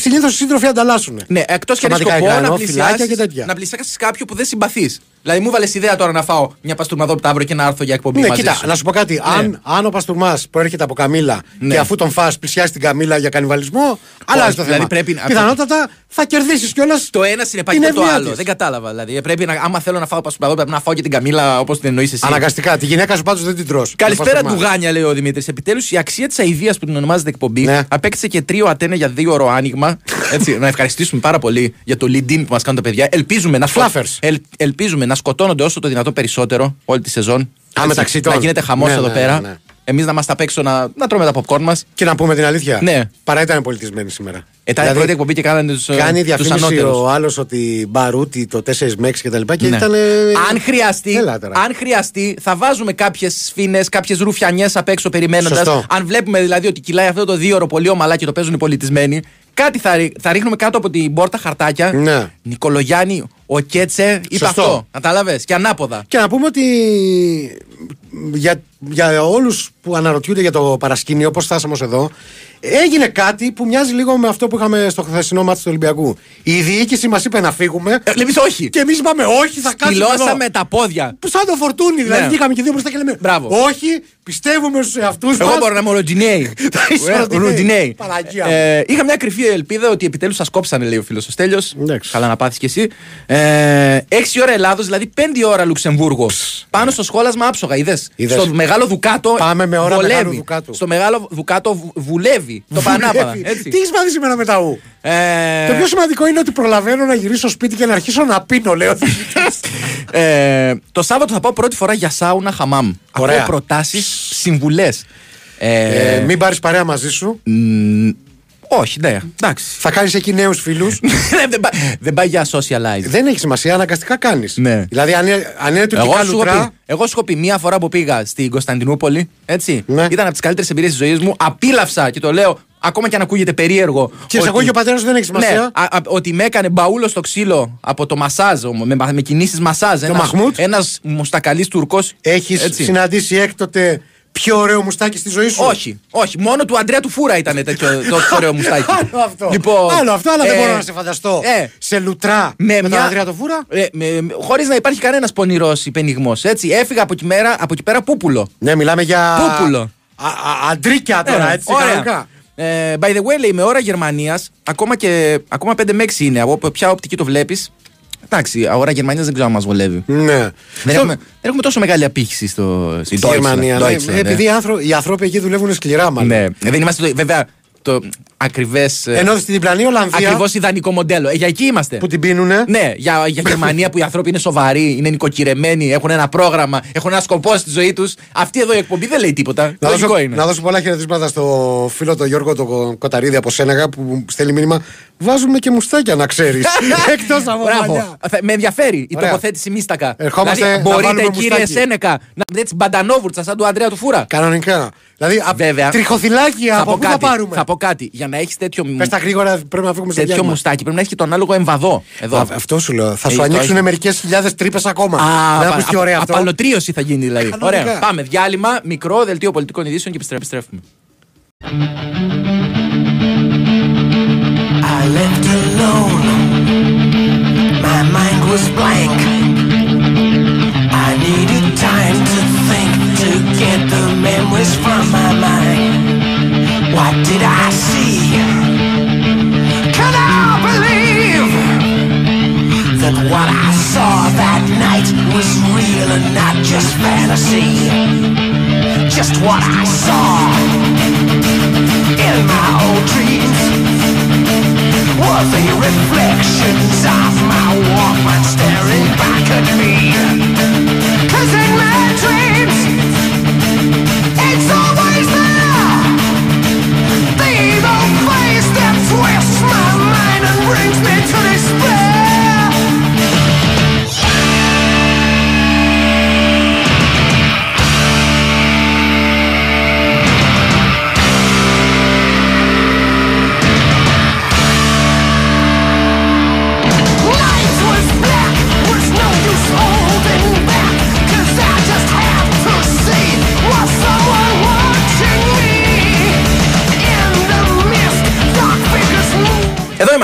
συνήθως οι σύντροφοι ανταλλάσσουν. Ναι, εκτός και αν έχεις Σωματικά σκοπό υγρά, να εννοώ, φυλάκια και πλησιάσει τέτοια. να πλησιάσεις κάποιον που δεν συμπαθείς. Δηλαδή, μου βάλες ιδέα τώρα να φάω μια παστουρμαδόπιτα αύριο και να έρθω για εκπομπή Ναι, μαζί κοίτα, σου. να σου πω κάτι. Αν, αν ο Παστουρμά προέρχεται από Καμίλα Ναι. και αφού τον φας πλησιάσει την Καμίλα για κανιβαλισμό, αλλάζει το δηλαδή θέμα. πρέπει να- Πιθανότατα θα κερδίσεις κιόλας. Το ένα συνεπάγει την με το ευνοία άλλο. της. Δεν κατάλαβα. Δηλαδή, πρέπει να, άμα θέλω να φάω παστουρμαδόπιτα, πρέπει να φάω και την Καμίλα όπως την εννοείς εσύ. Αναγκαστικά. Τη γυναίκα σου πάντως δεν την τρως. Καλησπέρα Το του Παστουρμά. Γάνια, λέει ο Δημήτρης. Επιτέλους η αξία της αηδίας που την ονομάζεται εκπομπή Ναι. απέκτησε και τρίο ατένα για δύο ώρο άνοιγμα. Έτσι, να ευχαριστήσουμε πάρα πολύ για το lead-in που μας κάνουν τα παιδιά. Ελπίζουμε να, σκο- Fluffers. ελ- ελπίζουμε να σκοτώνονται όσο το δυνατό περισσότερο όλη τη σεζόν. Έτσι, μεταξύ των. Να γίνεται χαμός Ναι, εδώ ναι, πέρα. ναι, ναι. Εμείς να είμαστε απ' έξω να, να τρώμε τα popcorn μας. Και να πούμε την αλήθεια. Ναι. Παρά ήταν πολιτισμένη σήμερα. Ε, τα Δηλαδή, πρώτη εκπομπή και κάνανε τους Κάνει διαφήμιση ανώτερους. ο άλλος ότι μπαρούτι το 4 με 6 και τα λοιπά και Ναι. ήταν. Αν χρειαστεί, Έλα τώρα. αν χρειαστεί, θα βάζουμε κάποιες σφίνε, κάποιες ρουφιανιές απ' έξω περιμένοντας. Σωστό. Αν βλέπουμε δηλαδή ότι κυλάει αυτό το δύο ώρο πολύ ομαλά και το παίζουν οι πολιτισμένοι, κάτι θα, ρί- θα ρίχνουμε κάτω από την πόρτα χαρτάκια. Ναι. Νικολογιάννη, ο Κέτσε, είπε Σωστό. αυτό. Κατάλαβες. Και ανάποδα. Και να πούμε ότι για, για όλους που αναρωτιούνται για το παρασκήνιο, πώ φτάσαμε ως εδώ, έγινε κάτι που μοιάζει λίγο με αυτό που είχαμε στο χθεσινό μάτι του Ολυμπιακού. Η διοίκηση μας είπε να φύγουμε. Ε, Εμείς όχι. Και εμείς είπαμε όχι, θα κάτσουμε. εδώ. Κυλώσαμε τα πόδια. Που σαν το φορτούνι, δηλαδή Ναι. βγήκαμε και δύο μπροστά και λέμε Μπράβο. Όχι, πιστεύουμε στους εαυτούς μας. Εγώ μπορώ να είμαι ο Ροντινέη. είσαι Ε, ο ο Ροντινέη. Παναγία μου. Ε, Είχα μια κρυφή ελπίδα ότι επιτέλους σα κόψανε, λέει ο φίλος ο Στέλιος. Εντάξει. Καλά να πάθεις κι εσύ. Ε, 6 ώρα Ελλάδος, δηλαδή 5 ώρα Λουξεμβούργο. Πάνω στο σχόλασμα άψογα, είδες. Είδες. Στο μεγάλο Δουκάτο. Πάμε με ώρα βολεύει. Μεγάλου Δουκάτου. Στο μεγάλο Δουκάτο βου- βουλεύει. Το πανάπαδα. Έτσι. Τι έχεις μάθει σήμερα με τα ου; Ε, Το πιο σημαντικό είναι ότι προλαβαίνω να γυρίσω σπίτι και να αρχίσω να πίνω, λέω. ε, το Σάββατο θα πάω πρώτη φορά για σάουνα χαμάμ. Ωραία. Ακούω προτάσεις, συμβουλές. Ε, μην πάρεις παρέα μαζί σου. Όχι, ναι, εντάξει. Θα κάνεις εκεί νέους φίλους. δεν, πάει, δεν πάει για socialize. Δεν έχει σημασία, αναγκαστικά κάνεις. Ναι. Δηλαδή, αν είναι, αν είναι Εγώ τουρκικά σου, έχω πει, λουτρά. εγώ σου έχω πει μία φορά που πήγα στην Κωνσταντινούπολη. Έτσι. Ναι. Ήταν από τις καλύτερες εμπειρίες της ζωής μου. Απίλαυσα και το λέω ακόμα και αν ακούγεται περίεργο. Και σε ακούγει ο πατέρας σου δεν έχει σημασία. Ναι, α- α- ότι με έκανε μπαούλο στο ξύλο από το μασάζ, με, με κινήσεις μασάζ. Ένας- Μαχμούτ. Ένας μουστακαλής Τουρκός. Έχεις Έτσι. συναντήσει έκτοτε πιο ωραίο μουστάκι στη ζωή σου; Όχι, όχι. Μόνο του Αντρέα του Φούρα ήταν τέτοιο το πιο ωραίο μουστάκι. Άλλο αυτό. Λοιπόν, Άλλο αυτό, αλλά δεν ε, μπορώ να σε φανταστώ. ε, σε λουτρά με, τον Ανδρέα το Φούρα; Ε, Χωρίς να υπάρχει κανένας πονηρός υπενιγμός. Έτσι, έφυγα από εκεί, μέρα, από εκεί πέρα πούπουλο. Ναι, μιλάμε για. Πούπουλο. Α, α, αντρίκια τώρα, Ε, έτσι. ωραία. κανονικά. Ε, by the way, λέει με ώρα Γερμανίας, ακόμα, και, ακόμα 5 με 6 είναι. Από ποια οπτική το βλέπεις, Εντάξει, αγορά Γερμανίας δεν ξέρω αν μας βολεύει. Ναι. Δεν, Στο- έχουμε, δεν έχουμε τόσο μεγάλη απήχηση στο, στη Στη Deutschland. Γερμανία. ναι. Deutschland, ναι. Επειδή οι άνθρω- οι άνθρωποι εκεί δουλεύουν σκληρά, μάλλον. Ναι. Δεν είμαστε το, βέβαια το ακριβές. Ενώ στην διπλανή Ολλανδία Ακριβώς ιδανικό μοντέλο. Ε, για εκεί είμαστε. που την πίνουνε. Ναι, για, για Γερμανία που οι άνθρωποι είναι σοβαροί, είναι νοικοκυρεμένοι, έχουν ένα πρόγραμμα, έχουν ένα σκοπό στη ζωή τους. Αυτή εδώ η εκπομπή δεν λέει τίποτα. Να Λογικό δώσω, είναι. να δώσω πολλά χαιρετίσματα στο φίλο τον Γιώργο τον Κο- Κοταρίδη από Σένεγα που μου στέλνει μήνυμα. Βάζουμε και μουστάκια να ξέρεις. Εκτός από Μπράβο. μαλλιά. Θα- Με ενδιαφέρει η Ωραία. τοποθέτηση μίστακα. Ερχόμαστε δηλαδή, να μπορείτε, βάλουμε κύριε μουστάκι. Σένεκα, να δείτε έτσι μπαντανόβουρτσα σαν του Αντρέα του Φούρα. Κανονικά. Δηλαδή, α- Βέβαια. τριχοθυλάκια από πού θα πάρουμε; θα πω κάτι. Για να έχεις τέτοιο, Πες τα γρήγορα, πρέπει να φύγουμε σε τέτοιο διάλειμμα. μουστάκι πρέπει να έχεις και τον άλογο εμβαδό. Εδώ. Α, Αυτό σου λέω. Θα Ε, σου το ανοίξουν έχει. μερικές χιλιάδες τρύπες ακόμα. Α, Δεν απα- ακούς τι ωραίο απα- αυτό. Απαλωτρίωση θα γίνει δηλαδή. Κανονικά. Ωραία. Πάμε. Διάλειμμα, μικρό, δελτίο πολιτικών ειδήσεων και επιστρέ- επιστρέφουμε. I left alone. My mind was blank. I needed time to think to get the memories from my mind. What did I see? What I saw that night was real and not just fantasy? Just what I saw in my old dreams were the reflections of my Walkman staring back at me.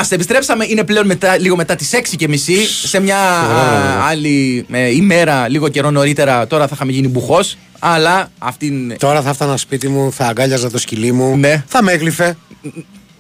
Είμαστε, επιστρέψαμε. Είναι πλέον μετά, λίγο μετά τις 6 και μισή. Σε μια α, άλλη ε, ημέρα, λίγο καιρό νωρίτερα, τώρα θα είχαμε γίνει μπουχός. Αλλά αυτήν. Τώρα θα έφτανα σπίτι μου, θα αγκάλιαζα το σκυλί μου. Ναι. Θα με έγλυφε.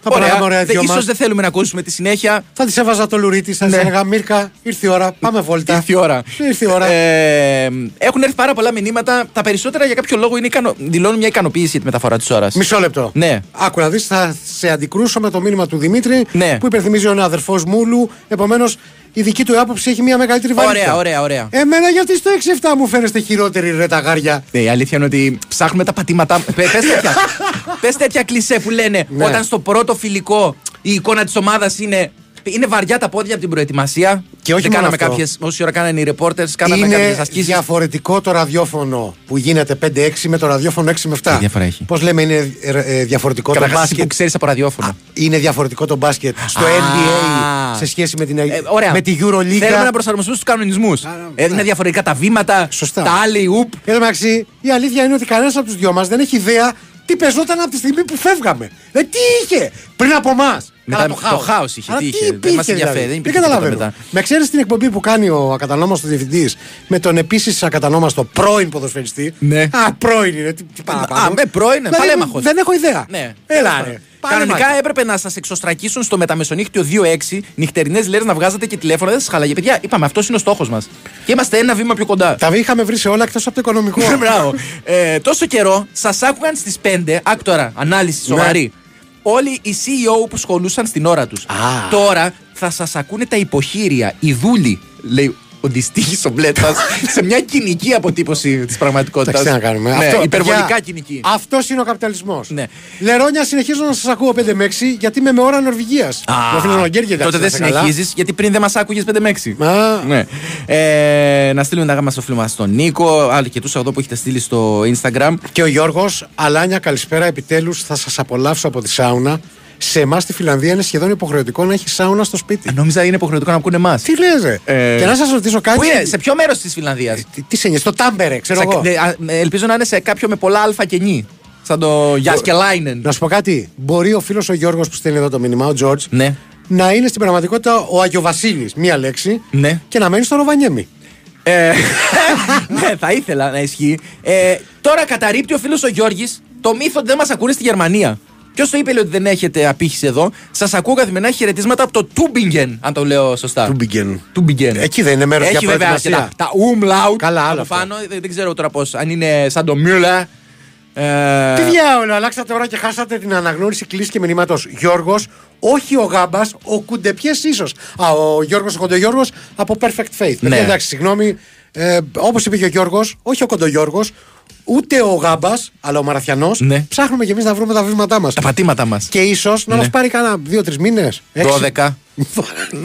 Θα περνάγαμε ωραία Δε- δυο ίσως μας. δεν θέλουμε να ακούσουμε τη συνέχεια. Θα της έβαζα το λουρί τη, θα της Ναι. έλεγα Μίρκα, ήρθε η ώρα, πάμε βόλτα. Ήρθε η ώρα. Ήρθε η ώρα. Ε, έχουν έρθει πάρα πολλά μηνύματα. Τα περισσότερα για κάποιο λόγο είναι ικανο... δηλώνουν μια ικανοποίηση για τη μεταφορά της ώρας. Μισό λεπτό. Ναι. Άκου να δεις, θα σε αντικρούσω με το μήνυμα του Δημήτρη Ναι. που υπενθυμίζει ο αδερφός Μούλου. Επομένως, η δική του άποψη έχει μια μεγαλύτερη βαρύτητα. Ωραία, ωραία, ωραία. Εμένα γιατί στο 6-7 μου φαίνεστε χειρότεροι ρε τα γάρια. Ναι, η αλήθεια είναι ότι ψάχνουμε τα πατήματά. Πε πες τέτοια, πες τέτοια κλισέ που λένε Ναι. όταν στο πρώτο φιλικό η εικόνα της ομάδας είναι. Είναι βαριά τα πόδια από την προετοιμασία. Και όχι Δεν μόνο κάναμε αυτό. κάποιες, όση ώρα κάνανε οι reporters, κάναμε Είναι κάποιες ασκήσεις. διαφορετικό το ραδιόφωνο που γίνεται 5-6 με το ραδιόφωνο 6 με 7. Τι διαφορά έχει; Πώς λέμε, είναι ε, ε, διαφορετικό το Καταρχάς εσύ που μπάσκετ. ξέρεις από ραδιόφωνο. Είναι διαφορετικό το μπάσκετ στο Α. NBA σε σχέση με την Ε, ωραία. με τη EuroLeague. Θέλουμε να προσαρμοστούμε στους κανονισμούς. ναι. είναι διαφορετικά τα βήματα, Σωστά. τα άλλη ουπ. Εν τω μεταξύ, η αλήθεια είναι ότι κανένας από τους δυο μας δεν έχει ιδέα τι πεζόταν από τη στιγμή που φεύγαμε. Ε, τι είχε πριν από εμάς. Μετά το χάος είχε, τι είχε, δεν μας ενδιαφέρει, δεν υπήρχε τίποτα καταλαβαίνω. μετά. Με ξέρεις την εκπομπή που κάνει ο ακατανόμαστος διευθυντής με τον επίσης ακατανόμαστο πρώην ποδοσφαιριστή. Ναι. Α, πρώην είναι. Τι, τι παραπάνω. Α, με πρώην, Δηλαδή, παλέμαχος. Δεν έχω ιδέα. Ναι. Έλα, ρε. Κανονικά Παλέμαχος. έπρεπε να σας εξωστρακίσουν στο μεταμεσονύχτιο 2-6 νυχτερινές λέρες να βγάζατε και τηλέφωνα. Δεν σας χαλάγε. Παιδιά, είπαμε, αυτός είναι ο στόχος μας. Και είμαστε ένα βήμα πιο κοντά. Τα είχαμε βρει σε όλα εκτός από το οικονομικό. Μπράβο. Ε, τόσο καιρό σας άκουγαν στις 5. Άκου τώρα, ανάλυση σοβαρή. Όλοι οι CEO που σχολούσαν στην ώρα τους. Α. Τώρα θα σας ακούνε τα υποχείρια, οι δούλοι, λέει ο δυστύχη ο Μπλέτας, σε μια κοινική αποτύπωση της πραγματικότητας. Εντάξει, τι να κάνουμε. Ναι, υπερβολικά παιδιά, κοινική. Αυτός είναι ο καπιταλισμός. Ναι. Λερόνια, συνεχίζω να σας ακούω 5 με 6 γιατί είμαι με ώρα Νορβηγίας. τότε δεν συνεχίζεις, γιατί πριν δεν μας άκουγες 5 με 6. Α. Ναι. Ε, να στείλουμε τα γάμα στο φίλο μας στον Νίκο, άλλοι και τους εδώ που έχετε στείλει στο Instagram. Και ο Γιώργος, Αλάνια, καλησπέρα. Επιτέλους θα σας απολαύσω από τη σάουνα. Σε εμάς στη Φιλανδία είναι σχεδόν υποχρεωτικό να έχει σάουνα στο σπίτι. Νόμιζα είναι υποχρεωτικό να ακούνε εμάς. Τι λες ρε. Ε, Και να σας ρωτήσω κάτι. Πού είναι, σε ποιο μέρος της Φιλανδίας; Τι, τι σε νοιάζει, στο Τάμπερε, ξέρω εγώ. ελπίζω να είναι σε κάποιο με πολλά αλφα και νη. Σαν το Γιάσκελάινεν. Να σου πω κάτι. Μπορεί ο φίλος ο Γιώργος που στέλνει εδώ το μήνυμα, ο Τζορτζ, Ναι. να είναι στην πραγματικότητα ο Άγιο Βασίλη, μία λέξη, Ναι. και να μένει στο Ροβανιέμι. Ε, ναι, θα ήθελα να ισχύει. Ε, τώρα καταρρύπτει ο φίλος ο Γιώργης το μύθο ότι δεν μας ακούνε στη Γερμανία. Ποιος το είπε λέει, ότι δεν έχετε απήχηση εδώ; Σας ακούω καθημερινά χαιρετίσματα από το Τούμπιγκεν, αν το λέω σωστά. Τούμπιγκεν. Τούμπιγκεν. Εκεί δεν είναι μέρος για Έχει βέβαια και προετοιμασία. τα, τα umlaut Καλά, άλλο από αυτό. πάνω. Δεν, δεν ξέρω τώρα πώς. Αν είναι σαν το Müller. Ε, Τι διάολο, αλλάξατε ώρα και χάσατε την αναγνώριση κλίση και μηνύματος. Γιώργος, όχι ο Γάμπας, ο Κουντεπιέ ίσως. Α, ο Γιώργος ο Κοντογιώργος από Perfect Faith. Ναι. Ναι. Εντάξει, συγγνώμη. Ε, Όπως είπε και ο Γιώργος, όχι ο Κοντογιώργος, ούτε ο Γάμπας, αλλά ο Μαραθιανός. Ναι. Ψάχνουμε κι εμείς να βρούμε τα βήματά μας. τα πατήματα μας. Και ίσως να Ναι. μας πάρει κάνα δύο-τρεις μήνες. 12.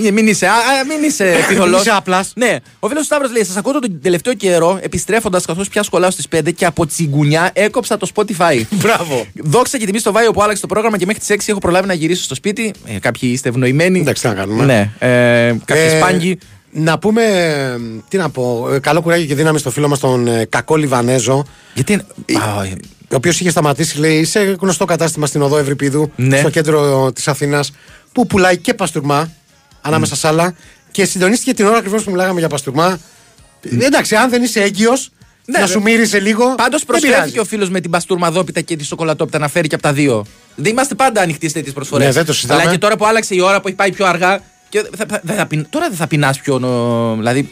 Ε, Μην είσαι, α, α, μην είσαι επιθολό. είσαι απλάς. Ναι. Ο φίλος του Σταύρος λέει: Σας ακούω τον τελευταίο καιρό επιστρέφοντας καθώς πια σχολάω στις 5 και από τσιγκουνιά έκοψα το Spotify. Μπράβο. Δόξα και τιμή στο Βάιο που άλλαξε το πρόγραμμα και μέχρι τις 6 έχω προλάβει να γυρίσω στο σπίτι. Ε, κάποιοι είστε ευνοημένοι. Εντάξει, τι να κάνουμε. Ναι. Ε, κάποιοι Ε, σπάγγοι. Να πούμε, ε, τι να πω, ε, καλό κουράγιο και δύναμη στο φίλο μας τον ε, κακό Λιβανέζο. Γιατί. Α, ε, Ο οποίος είχε σταματήσει, λέει, σε γνωστό κατάστημα στην οδό Ευρυπίδου, Ναι. στο κέντρο της Αθήνας, που πουλάει και παστούρμα ανάμεσα σ' άλλα. Και συντονίστηκε την ώρα ακριβώς που μιλάγαμε για παστούρμα. Ε, Εντάξει, αν δεν είσαι έγκυος, Ναι, να δε- σου μύρισε λίγο. Πάντως δεν προσφέρθηκε πειράζει. ο φίλος με την παστούρμαδόπιτα και τη σοκολατόπιτα να φέρει και από τα δύο. Δεν είμαστε πάντα ανοιχτοί σε τέτοιες προσφορές. Ναι, δεν το συζητάμε. Αλλά και τώρα που άλλαξε η ώρα που έχει πάει πιο αργά. Και θα, θα, δεν θα πειν- τώρα δεν θα πεινάς πιο. νο- δηλαδή,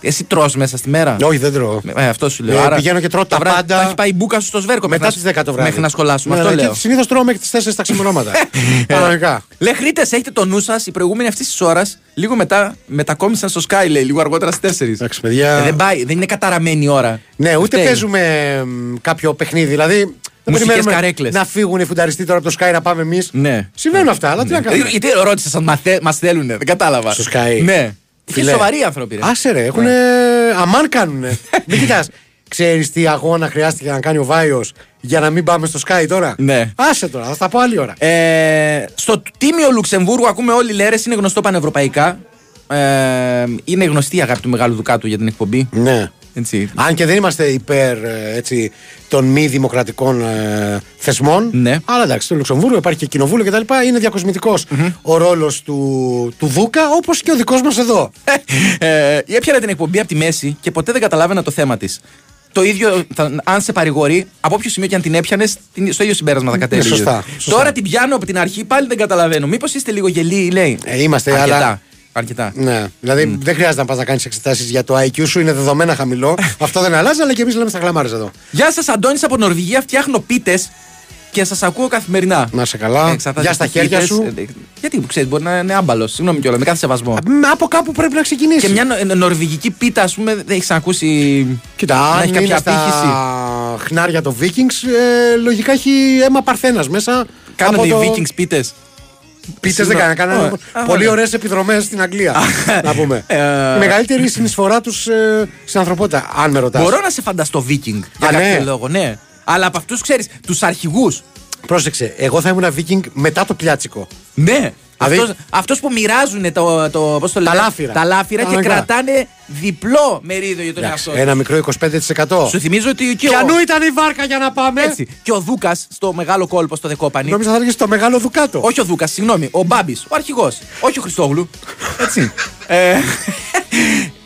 εσύ τρως μέσα στη μέρα. Όχι, δεν τρώω. Ε, αυτό σου λέω. Ε, Άρα, πηγαίνω και τρώω τα βράδυ- πάντα. Θα έχεις πάει η μπουκα σου στο σβέρκο Μετά τις μέχρι, 10 το βράδυ. μέχρι να σχολάσουμε. Ναι, αυτό ναι, λέω. Και συνήθως τρώω μέχρι τις 4 τα ξημερώματα. Κανονικά. Λεχρίτε, έχετε το νου σας. Οι προηγούμενοι αυτής της ώρας, λίγο μετά, μετακόμισαν στο Sky, λέει, λίγο αργότερα στις 4. Εντάξει, παιδιά. Ε, δεν πάει, δεν είναι καταραμένη η ώρα. Ναι, ούτε Φταίει. παίζουμε μ, κάποιο παιχνίδι. Δηλαδή, δεν Μουσικές περιμένουμε καρέκλες. να φύγουν οι φουνταριστοί τώρα από το Sky να πάμε εμείς. Ναι. Συμβαίνουν αυτά, αλλά τι να Ε, κάνουμε. Γιατί ρώτησα, μας θέλουν, δεν κατάλαβα. Στο Sky. Ναι. Και Φιλέ. σοβαροί άνθρωποι. Ρε. Άσε ρε, έχουν. Αμάν κάνουνε. μην κοιτάς. Ξέρεις τι αγώνα χρειάστηκε να κάνει ο Βάιος για να μην πάμε στο Sky τώρα; Ναι. Άσε τώρα, θα τα πω άλλη ώρα. Ε, στο τίμιο Λουξεμβούργο ακούμε όλοι λέρε, είναι γνωστό πανευρωπαϊκά. Ε, είναι γνωστή η αγάπη του Μεγάλου Δουκάτου για την εκπομπή. Ναι. Έτσι. Αν και δεν είμαστε υπέρ ε, έτσι, των μη δημοκρατικών ε, θεσμών. Ναι. Αλλά εντάξει, στο Λουξεμβούργο υπάρχει και κοινοβούλιο κτλ. Είναι διακοσμητικός ο ρόλος του, του Δούκα, όπως και ο δικός μας εδώ. ε, έπιανα την εκπομπή από τη μέση και ποτέ δεν καταλάβαινα το θέμα της. Το ίδιο, θα- αν σε παρηγορεί, από όποιο σημείο και αν την έπιανες, στο ίδιο συμπέρασμα θα κατέληγες. σωστά, σωστά. Τώρα την πιάνω από την αρχή, πάλι δεν καταλαβαίνω. Μήπως είστε λίγο γελοί, λέει. Ε, είμαστε, αρκετά, αλλά- Αρκετά. Ναι. Δηλαδή δεν χρειάζεται να πας να κάνεις εξετάσεις για το IQ σου, είναι δεδομένα χαμηλό. Αυτό δεν αλλάζει, αλλά και εμείς λέμε στα γλαμάρες εδώ. Γεια σας, Αντώνης από Νορβηγία. Φτιάχνω πίτες και σας ακούω καθημερινά. Να σε καλά. Εξαρτάται Γεια στα από χέρια πίτες. σου. Ε, ε, Γιατί που ξέρεις, μπορεί να είναι άμπαλος. Συγγνώμη κιόλας, με κάθε σεβασμό. Μ, Από κάπου πρέπει να ξεκινήσεις. Και μια νο- νορβηγική πίτα, ας πούμε, δεν έχεις ακούσει. Κοίτα, να αν έχει είναι κάποια στα απήχηση. χνάρια το Vikings, ε, λογικά έχει αίμα παρθένας μέσα. Κάνανε οι από το... Vikings πίτες. Πίτες δεν κάνανε. Κάνανε Ωραία. Α, πολύ ωραία. ωραίες επιδρομές στην Αγγλία. να πούμε. Ε, Η μεγαλύτερη συνεισφορά τους ε, στην ανθρωπότητα, αν με ρωτάς. Μπορώ να σε φανταστώ Viking. Για Α, κάποιο ναι. λόγο, ναι. Αλλά από αυτούς ξέρεις, τους αρχηγούς. Πρόσεξε, εγώ θα ήμουν Viking μετά το πιάτσικο. Ναι. Δηλαδή- Αυτός, αυτός που μοιράζουν το, το, πώς το Τα λένε, λάφυρα. τα λάφυρα και Κανονικά. κρατάνε διπλό μερίδιο για τον Εντάξει, εαυτό ένα τους. μικρό 25%. Σου θυμίζω ότι και Πιανού ο, ήταν η βάρκα για να πάμε. έτσι, και ο Δούκας στο μεγάλο κόλπο στο Δεκόπανη. Νόμιζα θα έλεγες το μεγάλο δουκάτο. Όχι ο Δούκας, συγγνώμη, ο Μπάμπης, ο αρχηγός. Όχι ο Χριστόγλου. Έτσι. ε,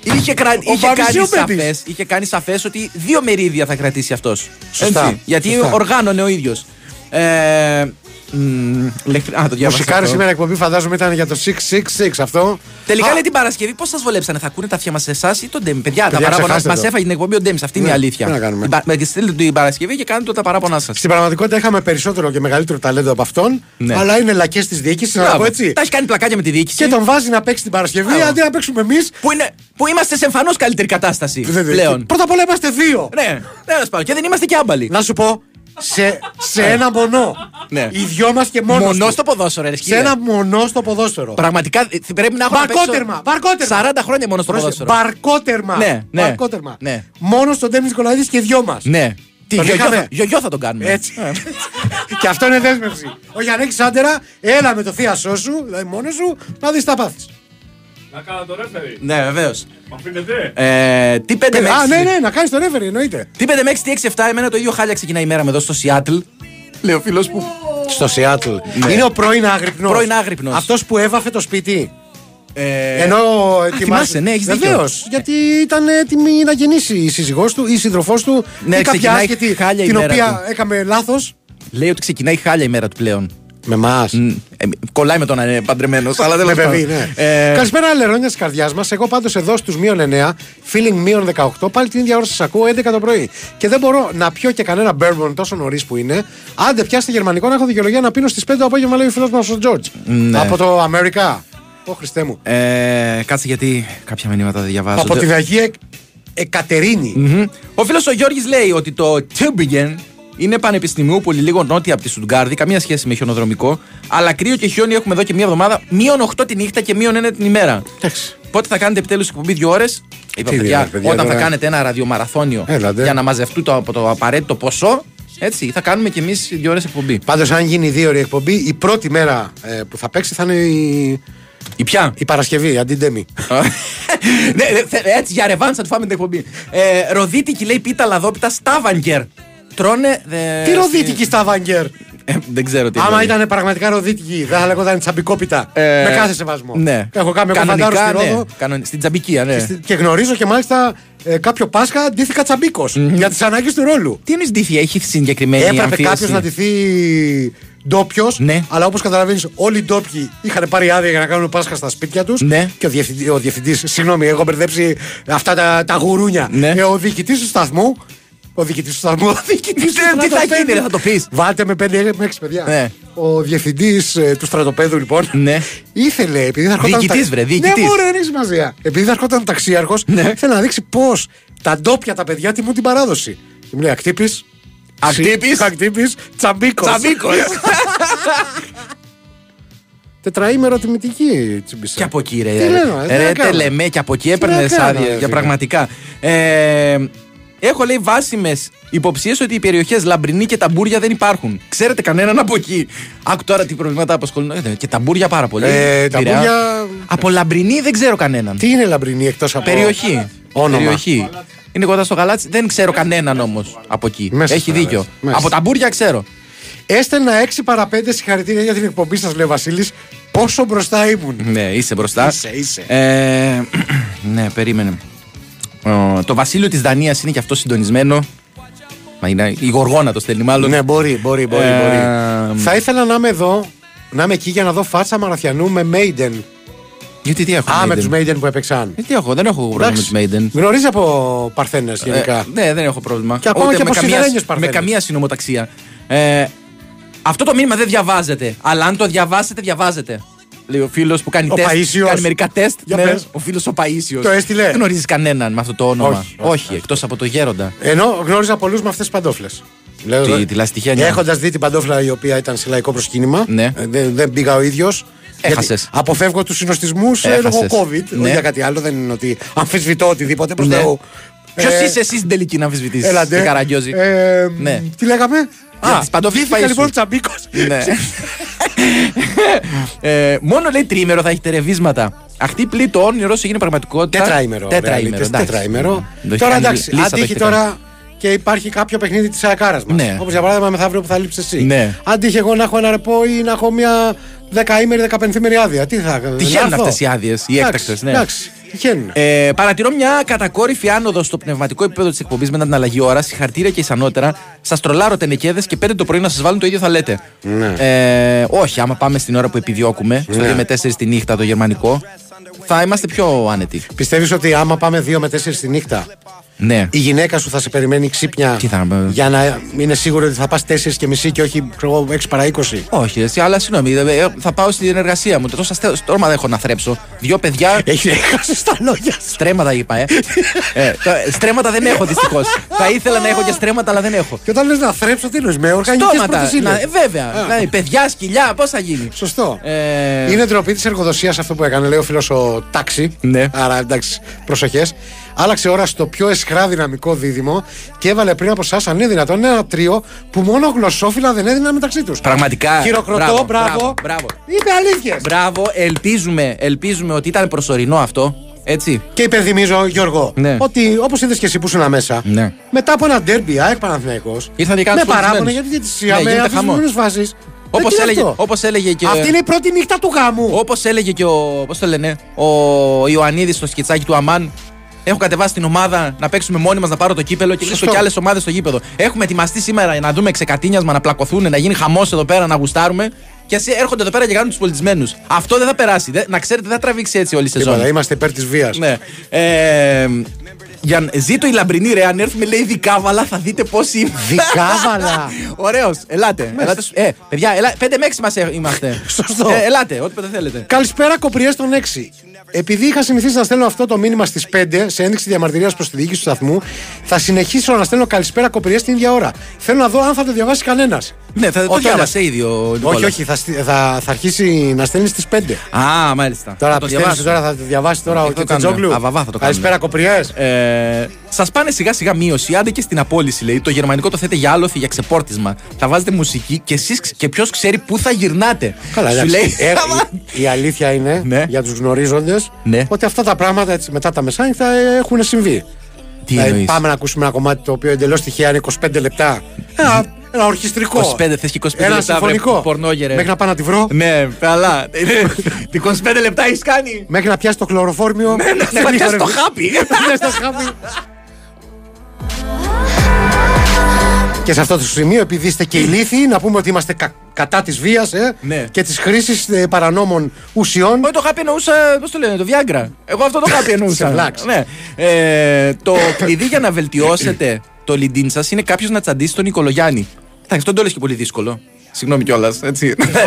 είχε, κρα... είχε, Μπάμπης ή κάνει ο Μπέμπης; σαφές, είχε κάνει σαφές ότι δύο μερίδια θα κρατήσει αυτός. Σωστά, Γιατί σωστά. οργάνωνε ο ίδιος. Ε, μ, λεχ- Α, το διάβασα. Μουσικάρι αυτό. σήμερα εκπομπή φαντάζομαι ήταν για το 666 αυτό. Τελικά Α, λέει την Παρασκευή, πώς σας βολέψανε, θα ακούνε τα αυτιά μας σε εσάς ή τον Ντέμι; Παιδιά, τα Παιδιά, παράπονα ξεχάστε μας το. έφαγε την εκπομπή ο Ντέμις. Αυτή είναι η Ναι, αλήθεια. τι να κάνουμε. Την πα- Με στείλτε την Παρασκευή και κάνετε τα παράπονά σας. Στην πραγματικότητα είχαμε περισσότερο και μεγαλύτερο ταλέντο από αυτόν. Ναι. Αλλά είναι λακές της διοίκησης, να το πω έτσι. Τα έχει κάνει πλακάκια με τη διοίκηση. Και τον βάζει να παίξει την Παρασκευή Μπράβο. αντί να παίξουμε εμείς. Που, είναι, που είμαστε σε εμφανώς καλύτερη κατάσταση πλέον. Πρώτα απ' όλα είμαστε δύο. Ναι, τέλος πάντων. Και δεν είμαστε και άμπαλοι. Να σου πω, σε, σε ένα μονό. Ναι. Οι δυο μας και μόνος. Μονό στο ποδόσφαιρο, ρε Σε σκύλε. ένα μονό στο ποδόσφαιρο. Πραγματικά ε, πρέπει να έχω να παίξω Μπαρκότερμα, μπαρκότερμα. 40 χρόνια μόνο στο Πρόσεχε, ποδόσφαιρο. Μπαρκότερμα. Ναι, ναι. Μπαρκότερμα. Ναι. Μόνος στον Ντέμι Νικολαίδης και δυο μας. Ναι. Τι, Τον γιογιό, είχαμε. θα- γιογιό θα τον κάνουμε. Έτσι. και αυτό είναι δέσμευση. Όχι, αν έχει άντερα, έλα με το θείασό σου, δηλαδή μόνος σου, να δεις τα πάθη. Να κάνω το ρέφερι. Ναι, βεβαίως. Μ' αφήνετε. Ε, τι 5 με 6. Α, ναι, ναι, να κάνεις το ρέφερι, εννοείται. Τι 5 με 6, τι 6, 7. Εμένα το ίδιο χάλια ξεκινάει η μέρα με εδώ στο Σιάτλ. Λέει ο φίλος που. Στο Σιάτλ. Ναι. Είναι ο πρώην άγρυπνος. Πρώην άγρυπνος. Αυτός που έβαφε το σπίτι. Ε, Ενώ θυμάσαι, ναι, έχεις δίκιο. Βεβαίως. Γιατί ήταν έτοιμη να γεννήσει η σύζυγός του ή η σύντροφός του Ναι, ή κάποια ξεκινάει άσχετη χάλια η την μέρα οποία του. έκαμε λάθος. Λέει ότι ξεκινάει χάλια η μέρα του πλέον. Με εμά. Μ, ε, κολλάει με τον να είναι παντρεμένος, αλλά δεν Με παιδί, ναι. Ε, Καλησπέρα, λερόνια της καρδιάς μας. Εγώ πάντως εδώ στους μείον 9, feeling μείον 18, πάλι την ίδια ώρα σας ακούω 11 το πρωί. Και δεν μπορώ να πιω και κανένα bourbon τόσο νωρίς που είναι. Άντε, πιάστε γερμανικό να έχω δικαιολογία να πίνω στις 5 το απόγευμα, λέει ο φίλος μας ο Τζόρτζ. Ναι. Από το Αμερικά. Ω Χριστέ μου. ε, κάτσε γιατί κάποια μηνύματα δεν διαβάζω. Από την Αγία Εκ- Εκατερίνη. Μμμ. Ο φίλος ο Γιώργης λέει ότι το Tübingen είναι πανεπιστημίου πολύ λίγο νότια από τη Στουτγκάρδη, καμία σχέση με χιονοδρομικό. Αλλά κρύο και χιόνι έχουμε εδώ και μία εβδομάδα, μείον 8 τη νύχτα και μείον 1 την ημέρα. Εντάξει. Πότε θα κάνετε επιτέλους εκπομπή δύο ώρες; Είπα, Τι παιδιά, δύο, παιδιά, όταν θα τώρα. κάνετε ένα ραδιομαραθώνιο Έλατε. για να μαζευτούν το, από το απαραίτητο ποσό, έτσι, θα κάνουμε κι εμείς δύο ώρες εκπομπή. Πάντως, αν γίνει δύο ώρη εκπομπή, η πρώτη μέρα ε, που θα παίξει θα είναι η, Η πια. η Παρασκευή, αντί Ντέμι. ναι, ναι, θε- έτσι για ρεβάν θα του φάμε την εκπομπή. Ε, ροδίτικη λέει πίτα λαδόπιτα στάβανκερ. Τρώνε. ε, Τι ροδίτικη στα Βάγκερ. Ε, δεν ξέρω τι. Άμα εννοείς. ήταν πραγματικά ροδίτικη, δεν θα λέγονταν τσαμπικόπιτα. Ε, με κάθε σεβασμό. Ναι. Έχω κάνει εγώ φαντάρο Κανονικά, στη Ρόδο ναι. Κανονι- Στην Τζαμπικία, ναι. και, στη- και γνωρίζω και μάλιστα ε, κάποιο Πάσχα ντύθηκα τσαμπίκος για τις ανάγκες του ρόλου. Τι είναι ντύθια, έχει συγκεκριμένη Έπρεπε αμφίεση. κάποιος να ντυθεί ντόπιος, Ναι. αλλά όπως καταλαβαίνεις, όλοι οι ντόπιοι είχαν πάρει άδεια για να κάνουν Πάσχα στα σπίτια τους. Ναι. Και ο διευθυντή, ο διευθυντής, συγγνώμη, έχω μπερδέψει αυτά τα, τα γουρούνια. Ναι. Ε, ο διοικητής του σταθμού. Ο διοικητής του σταθμού. Ο διοικητής του Τι θα στρατοπέδου. γίνει, ρε, θα το πεις. Βάλτε με 5 με 6 παιδιά. Ναι. Ο διευθυντής του στρατοπέδου, λοιπόν, Ναι. ήθελε, επειδή θα ερχόταν. Διοικητής, τα- βρε, διοικητής. Ναι, μωρέ, δεν έχει σημασία. Επειδή θα ερχόταν ταξίαρχος, Ναι. ήθελε να δείξει πώς τα ντόπια τα παιδιά τιμούν την παράδοση. Και μου λέει Ακτύπης. Ακτύπης. Ακτύπης. Τσαμπίκος. Τσαμπίκος. Τετραήμερο τιμητική τσιμπισά. Και από εκεί, ρε. Τι λέω, ε, τι ρε, να κάνω. τελεμέ, και από εκεί Τι έπαιρνες να κάνω, άδειε. ρε, Για φίλε. πραγματικά. Ε, έχω λέει βάσιμες υποψίες ότι οι περιοχές Λαμπρινή και Ταμπούρια δεν υπάρχουν. Ξέρετε κανέναν από εκεί; Άκου τώρα τι προβλήματα απασχολούν. Ε, Και Ταμπούρια πάρα πολύ. Ε, Πειραιά. Ταμπούρια- Από Λαμπρινή δεν ξέρω κανέναν. Τι είναι λαμπρινή εκτός από. Περιοχή. Όνομα. Περιοχή. Είναι κοντά στο γαλάτσι. Δεν ξέρω κανέναν όμως από εκεί. Μέσα Έχει στα δίκιο. γαλάτσι. Μέσα. Από Ταμπούρια ξέρω. Έστελνα 6 παρα 5 συγχαρητήρια για την εκπομπή σας, λέει ο Βασίλης. Πόσο μπροστά ήμουν. Ναι, είσαι μπροστά. Είσαι, είσαι. Ε, ναι, περίμενε. Ο, το βασίλειο της Δανίας είναι και αυτό συντονισμένο. Μα είναι η Γοργόνα το στέλνει, μάλλον. Ναι, μπορεί, μπορεί, μπορεί. Ε, μπορεί. Θα ήθελα να είμαι εδώ, να είμαι εκεί για να δω φάτσα Μαραθιανού με Maiden. Γιατί τι έχω. Α, με Maiden. τους Maiden που έπαιξαν. Ε, τι έχω, δεν έχω πρόβλημα με τους Maiden. Γνωρίζει από Παρθένες γενικά. Ε, ναι, δεν έχω πρόβλημα. Και ακόμα Ούτε και με από καμία, σιδερένιες με παρθένες. καμία συνομοταξία. Ε, αυτό το μήνυμα δεν διαβάζεται. Αλλά αν το διαβάσετε, διαβάζετε. Λέει ο φίλος που κάνει Ο τεστ. Παΐσιος. Κάνει μερικά τεστ. Για ναι, πες. ο φίλος ο Παίσιο. Το έστειλε. Δεν γνωρίζεις κανέναν με αυτό το όνομα. Όχι, όχι, όχι. εκτός από το γέροντα. Ενώ γνώριζα πολλούς με αυτές τις παντόφλες. Τη- τη λαστιχένια. Έχοντας δει την παντόφλα η οποία ήταν σε λαϊκό προσκύνημα. Ναι. ε, Δεν, δεν πήγα ο ίδιος. Έχασες. Αποφεύγω τους συνοστισμούς λόγω Έχασες. COVID. Ναι. Όχι για κάτι άλλο. Δεν είναι ότι αμφισβητώ οτιδήποτε προς Ναι. Θεού. Ποιος Ε, είσαι εσύ στην τελική να αμφισβητήσεις. Έλατε. Τι καραγκιόζη; Ε, Ναι. Τι λέγαμε; Για τις παντόφλες ντύθηκα Παΐσιου. λοιπόν τσαμπίκος. Ναι. ε, μόνο λέει τρίμερο θα έχει ρεβίσματα. Αυτή πλή το όνειρο σου έγινε πραγματικότητα. Τετραήμερο. Τετραήμερο. ρεαλίτες, εντάξει. Τετραήμερο. Το έχει Τώρα κάνει εντάξει, λίστα, το αντίχει έχετε κάνει. τώρα και υπάρχει κάποιο παιχνίδι της αεκάρα μας. Ναι. Όπως για παράδειγμα μεθαύριο που θα λείψεις εσύ. Ναι. Αντίχει εγώ να έχω ένα ρεπό ή να έχω μια δεκαήμερη, δεκαπενθήμερη άδεια. Τι θα κάνω. Τυχαίνουν αυτές οι άδειες, οι έκτακτες. Ναι. Εντάξει, τυχαίνουν. Ε, παρατηρώ μια κατακόρυφη άνοδο στο πνευματικό επίπεδο της εκπομπής μετά την αλλαγή ώρας. Συγχαρητήρια και ισανότερα. Σας τρολάρω τενεκέδες και πέντε το πρωί να σας βάλουν το ίδιο θα λέτε. Ναι. Ε, όχι, άμα πάμε στην ώρα που επιδιώκουμε, στο 2 με 4 τη νύχτα το γερμανικό, θα είμαστε πιο άνετοι. Πιστεύεις ότι άμα πάμε 2 με 4 τη νύχτα, Ναι. η γυναίκα σου θα σε περιμένει ξύπνια Τι θα- για να είναι σίγουρο ότι θα πας 4 και μισή και όχι ξέρω εγώ, 6 παρά 20. Όχι, εσύ, αλλά συγγνώμη, ε, θα πάω στην εργασία μου. Τόσα στε- στρώμα δεν έχω να θρέψω. Δύο παιδιά. Έχει έχασε τα λόγια σου. Στρέμματα είπα, ε. ε το- στρέμματα δεν έχω δυστυχώς. θα ήθελα να έχω και στρέμματα, αλλά δεν έχω. Και όταν λες να θρέψω, τι εννοεί, με οργανικές Στόματα. πρωτοσύλλε. Να, ε, βέβαια. Δηλαδή, παιδιά, σκυλιά, πώς θα γίνει; Σωστό. Ε, Είναι ντροπή της εργοδοσίας αυτό που έκανε, λέει ο φίλος ο Τάξη. Ναι. Άρα εντάξει, προσοχές. Άλλαξε ώρα στο πιο εσχρά δυναμικό δίδυμο και έβαλε πριν από εσάς, αν είναι δυνατόν, ένα τρίο που μόνο γλωσσόφυλλα δεν έδιναν μεταξύ τους. Πραγματικά. Χειροκροτώ, μπράβο. μπράβο, μπράβο. Είπε αλήθειε. Μπράβο, ελπίζουμε, ελπίζουμε ότι ήταν προσωρινό αυτό. Έτσι. Και υπενθυμίζω, Γιώργο, Ναι. ότι όπως είδες και εσύ που ήσουν μέσα, Ναι. μετά από ένα ντέρμπι ΑΕΚ Παναθηναϊκός, Ήρθαν και με κάνουν παράπονα φορτισμένους. για τη διαιτησία, Ναι, με γίνεται χαμό. αφισβητημένε φάσει. Όπως έλεγε, όπως έλεγε και. Αυτή είναι η πρώτη νύχτα του γάμου. Όπως έλεγε και ο. Πώς το λένε, ο Ιωαννίδης στο σκετσάκι του Αμάν. Έχω κατεβάσει την ομάδα να παίξουμε μόνοι μας να πάρω το κύπελο και βρίσκω Σωστό. και άλλες ομάδες στο γήπεδο. Έχουμε ετοιμαστεί σήμερα να δούμε ξεκατίνιασμα, να πλακωθούν, να γίνει χαμός εδώ πέρα, να γουστάρουμε. Και εσύ έρχονται εδώ πέρα και κάνουν τους πολιτισμένους. Αυτό δεν θα περάσει. Δεν- να ξέρετε, δεν θα τραβήξει έτσι όλη η σεζόν. Τίποτα, είμαστε υπέρ της βίας. Ναι. Ε, για, ζήτω η λαμπρινή ρε, αν έρθουμε λέει δικάβαλα θα δείτε πώς είμαι. Δικάβαλα. Ωραίος, ελάτε. ελάτε σου- ε, παιδιά, ελά, 5 με 6 μας ε- είμαστε. Σωστό. Ε, ελάτε, ό,τι πότε θέλετε. Καλησπέρα, κοπριές των 6. Επειδή είχα συνηθίσει να στέλνω αυτό το μήνυμα στις 5 σε ένδειξη διαμαρτυρίας προς τη διοίκηση του σταθμού, θα συνεχίσω να στέλνω καλησπέρα κοπριές την ίδια ώρα. Θέλω να δω αν θα το διαβάσει κανένας. Ναι, θα το Όχι, διάβασε ήδη ο Όχι, Νικόλας. όχι, θα, στει- θα, θα αρχίσει να στέλνει στις 5. Α, μάλιστα. Τώρα Θα το πιστεύεις διαβάσω. τώρα θα το διαβάσει τώρα Ε, ο θα το κάνουμε. Κετσετζόγλου. Αβαβά θα το κάνουμε. Καλησπέρα, κοπριές. Ε, Σας πάνε σιγά σιγά μείωση, άντε και στην απόλυση λέει. Το γερμανικό το θέτε για άλοθη, για ξεπόρτισμα. Θα βάζετε μουσική και εσείς και ποιος ξέρει πού θα γυρνάτε. Καλά, Σου εντάξει. λέει. Ε, η, η αλήθεια είναι Ναι. για τους γνωρίζοντες Ναι. ότι αυτά τα πράγματα έτσι, μετά τα μεσάνυχτα ε, έχουν συμβεί. Τι Δηλαδή, εννοείς; πάμε να ακούσουμε ένα κομμάτι το οποίο εντελώς τυχαία είναι 25 λεπτά. Ένα, ένα ορχιστρικό. 25, θες και 25 ένα λεπτά, συμφωνικό. βρε, πορνόγερε. Μέχρι να πάω να τη βρω. Ναι, καλά. Τι 25 λεπτά έχεις κάνει. Μέχρι να πιάσει το χλωροφόρμιο. Ναι, ναι, Δεν να έχω, πιάσει ρε το φίλε. χάπι. Και σε αυτό το σημείο, επειδή είστε και ηλίθιοι, να πούμε ότι είμαστε κα- κατά της βίας ε, Ναι. και της χρήσης παρανόμων ουσιών. Όχι, το χάπι εννοούσα, πώς το λένε, το Viagra. Εγώ αυτό το χάπι εννοούσα. Σε βλάξ. ναι. ε, το κλειδί για να βελτιώσετε το λιντίν σας είναι κάποιος να τσαντήσει τον Νικολογιάννη. Εντάξει, τον το λες και πολύ δύσκολο. Συγγνώμη κιόλας.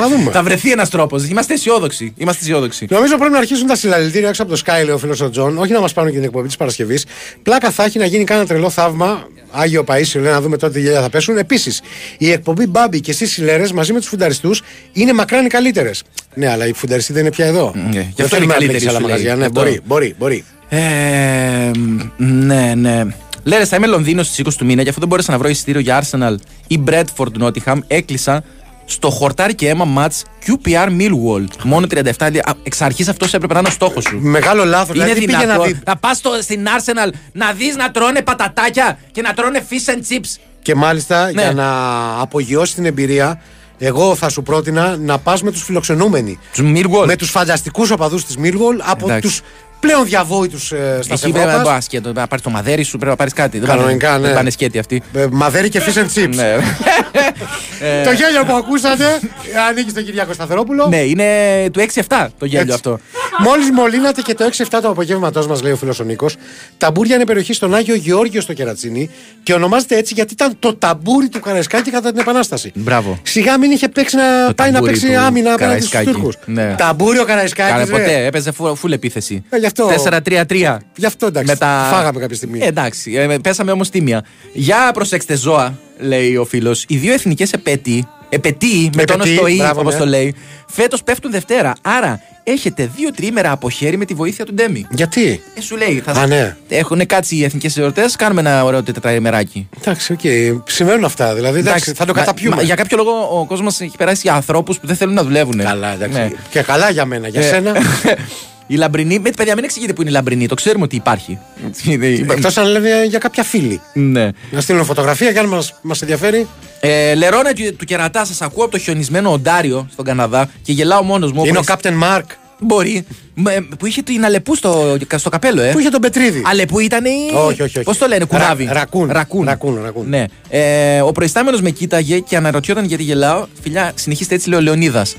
δούμε. Θα βρεθεί ένας τρόπος. Είμαστε αισιόδοξοι. Είμαστε αισιόδοξοι. Νομίζω πρέπει να αρχίσουν τα συλλαλητήρια έξω από το ΣΚΑΪ, λέει ο φίλος ο Τζον. Όχι να μας πάρουν και την εκπομπή της Παρασκευής. Πλάκα θα έχει να γίνει κάνα τρελό θαύμα. Άγιο Παίσιο, λέει να δούμε τότε τι γέλια θα πέσουν. Επίσης, η εκπομπή Μπάμπη και εσείς οι Λέρες μαζί με τους φουνταριστούς είναι μακράν οι καλύτερες. Ναι, αλλά οι φουνταριστοί δεν είναι πια εδώ. Ναι, γι' δεν αυτό θέλουμε είναι να καλύτεροι, μπλέξει άλλα σου λέει. μαγαζιά. Ναι, Αυτό. μπορεί, μπορεί, μπορεί. Ε, ναι, ναι. Λέρες, θα είμαι Λονδίνο στις 20 του μήνα, γι' αυτό δεν μπόρεσα να βρω εισιτήριο για Arsenal ή Bradford Nottingham. Έκλεισα στο χορτάρι και αίμα match QPR Millwall. Μόνο 37. Α, Εξ αρχής αυτός έπρεπε να είναι ο στόχος σου. Μεγάλο λάθος. Είναι Δηλαδή πήγε να δυνατό δει; να πας στην Arsenal να δεις να τρώνε πατατάκια και να τρώνε fish and chips. Και μάλιστα Ναι. για να απογειώσει την εμπειρία, εγώ θα σου πρότεινα να πας με τους φιλοξενούμενοι. Τους Millwall. Με τους φανταστικούς οπαδούς της Millwall από Εντάξει. τους πλέον διαβόητου ε, στα Εκεί πρέπει να Ευρώπας. πας και το- να πάρεις το μαδέρι σου, πρέπει να πάρεις κάτι. Δεν Κανονικά, πάνε- ναι. Δεν πάνε σκέτη αυτοί. Ε, Μαδέρι και fish and chips. Ναι. Το γέλιο που ακούσατε ανήκει στον Κυριάκο Σταθερόπουλο. ναι, είναι του 6-7 το γέλιο Έτσι. αυτό. Μόλις μολύνατε και το 6-7 του απογεύματός μας, λέει ο φίλος ο Νίκος, ταμπούρια είναι περιοχή στον Άγιο Γεώργιο στο Κερατσίνι και ονομάζεται έτσι γιατί ήταν το ταμπούρι του Καραϊσκάκη κατά την Επανάσταση. Μπράβο. Σιγά μην είχε παίξει να Το πάει να ταμπούρι παίξει του άμυνα απέναντι στους Καραϊσκάκη. Τούρκους. Ναι. Ταμπούρι ο Καραϊσκάκης. Κάνε ποτέ, έπαιζε φου- φουλ επίθεση. Ε, γι' αυτό. 4-3-3. Γι' αυτό εντάξει. Με τα- Φάγαμε κάποια στιγμή. Ε, εντάξει, ε, πέσαμε όμως τίμια. Για προσέξτε ζώα, λέει ο φίλος. Οι δύο εθνικές επέτειοι, επαιτίοι με τόνο Επαιτίοι, στο ή, μπράβο, όπως ναι. το λέει, φέτος πέφτουν Δευτέρα. Άρα έχετε δύο τριήμερα από χέρι με τη βοήθεια του Ντέμι. Γιατί; Ε, σου λέει, θα Α, ναι. έχουν κάτσει οι εθνικές εορτές, κάνουμε ένα ωραίο τετραημεράκι. Εντάξει, οκ. Συμβαίνουν αυτά. Δηλαδή, εντάξει, θα το Μα- καταπιούμε. μα για κάποιο λόγο ο κόσμος έχει περάσει για ανθρώπους που δεν θέλουν να δουλεύουν. Καλά, εντάξει. Ναι. Και καλά για μένα. Για Ε, σένα. η λαμπρινή, με παιδιά, μην εξηγείτε που είναι η λαμπρινή, το ξέρουμε ότι υπάρχει. Εκτός αν λένε για κάποια φίλη. ναι. Να στείλουν φωτογραφία και αν μας μας ενδιαφέρει. Ε, λερώνε του, του κερατά, σας ακούω από το χιονισμένο Οντάριο στον Καναδά και γελάω μόνος μου. Είναι ο όπως- Captain Mark Μπορεί. Μ, ε, Που είχε την Αλεπού στο, στο καπέλο, ε. που είχε τον Πετρίδη. Αλεπού ήταν η. Όχι, όχι, όχι. Πώς το λένε, κουράβι. Ρα- ρακούν. Ρακούν. Ρακούν, ρακούν. Ναι. Ε, ο προϊστάμενος με κοίταγε και αναρωτιόταν γιατί γελάω. Φιλιά, συνεχίστε έτσι, λέει ο Λεωνίδας.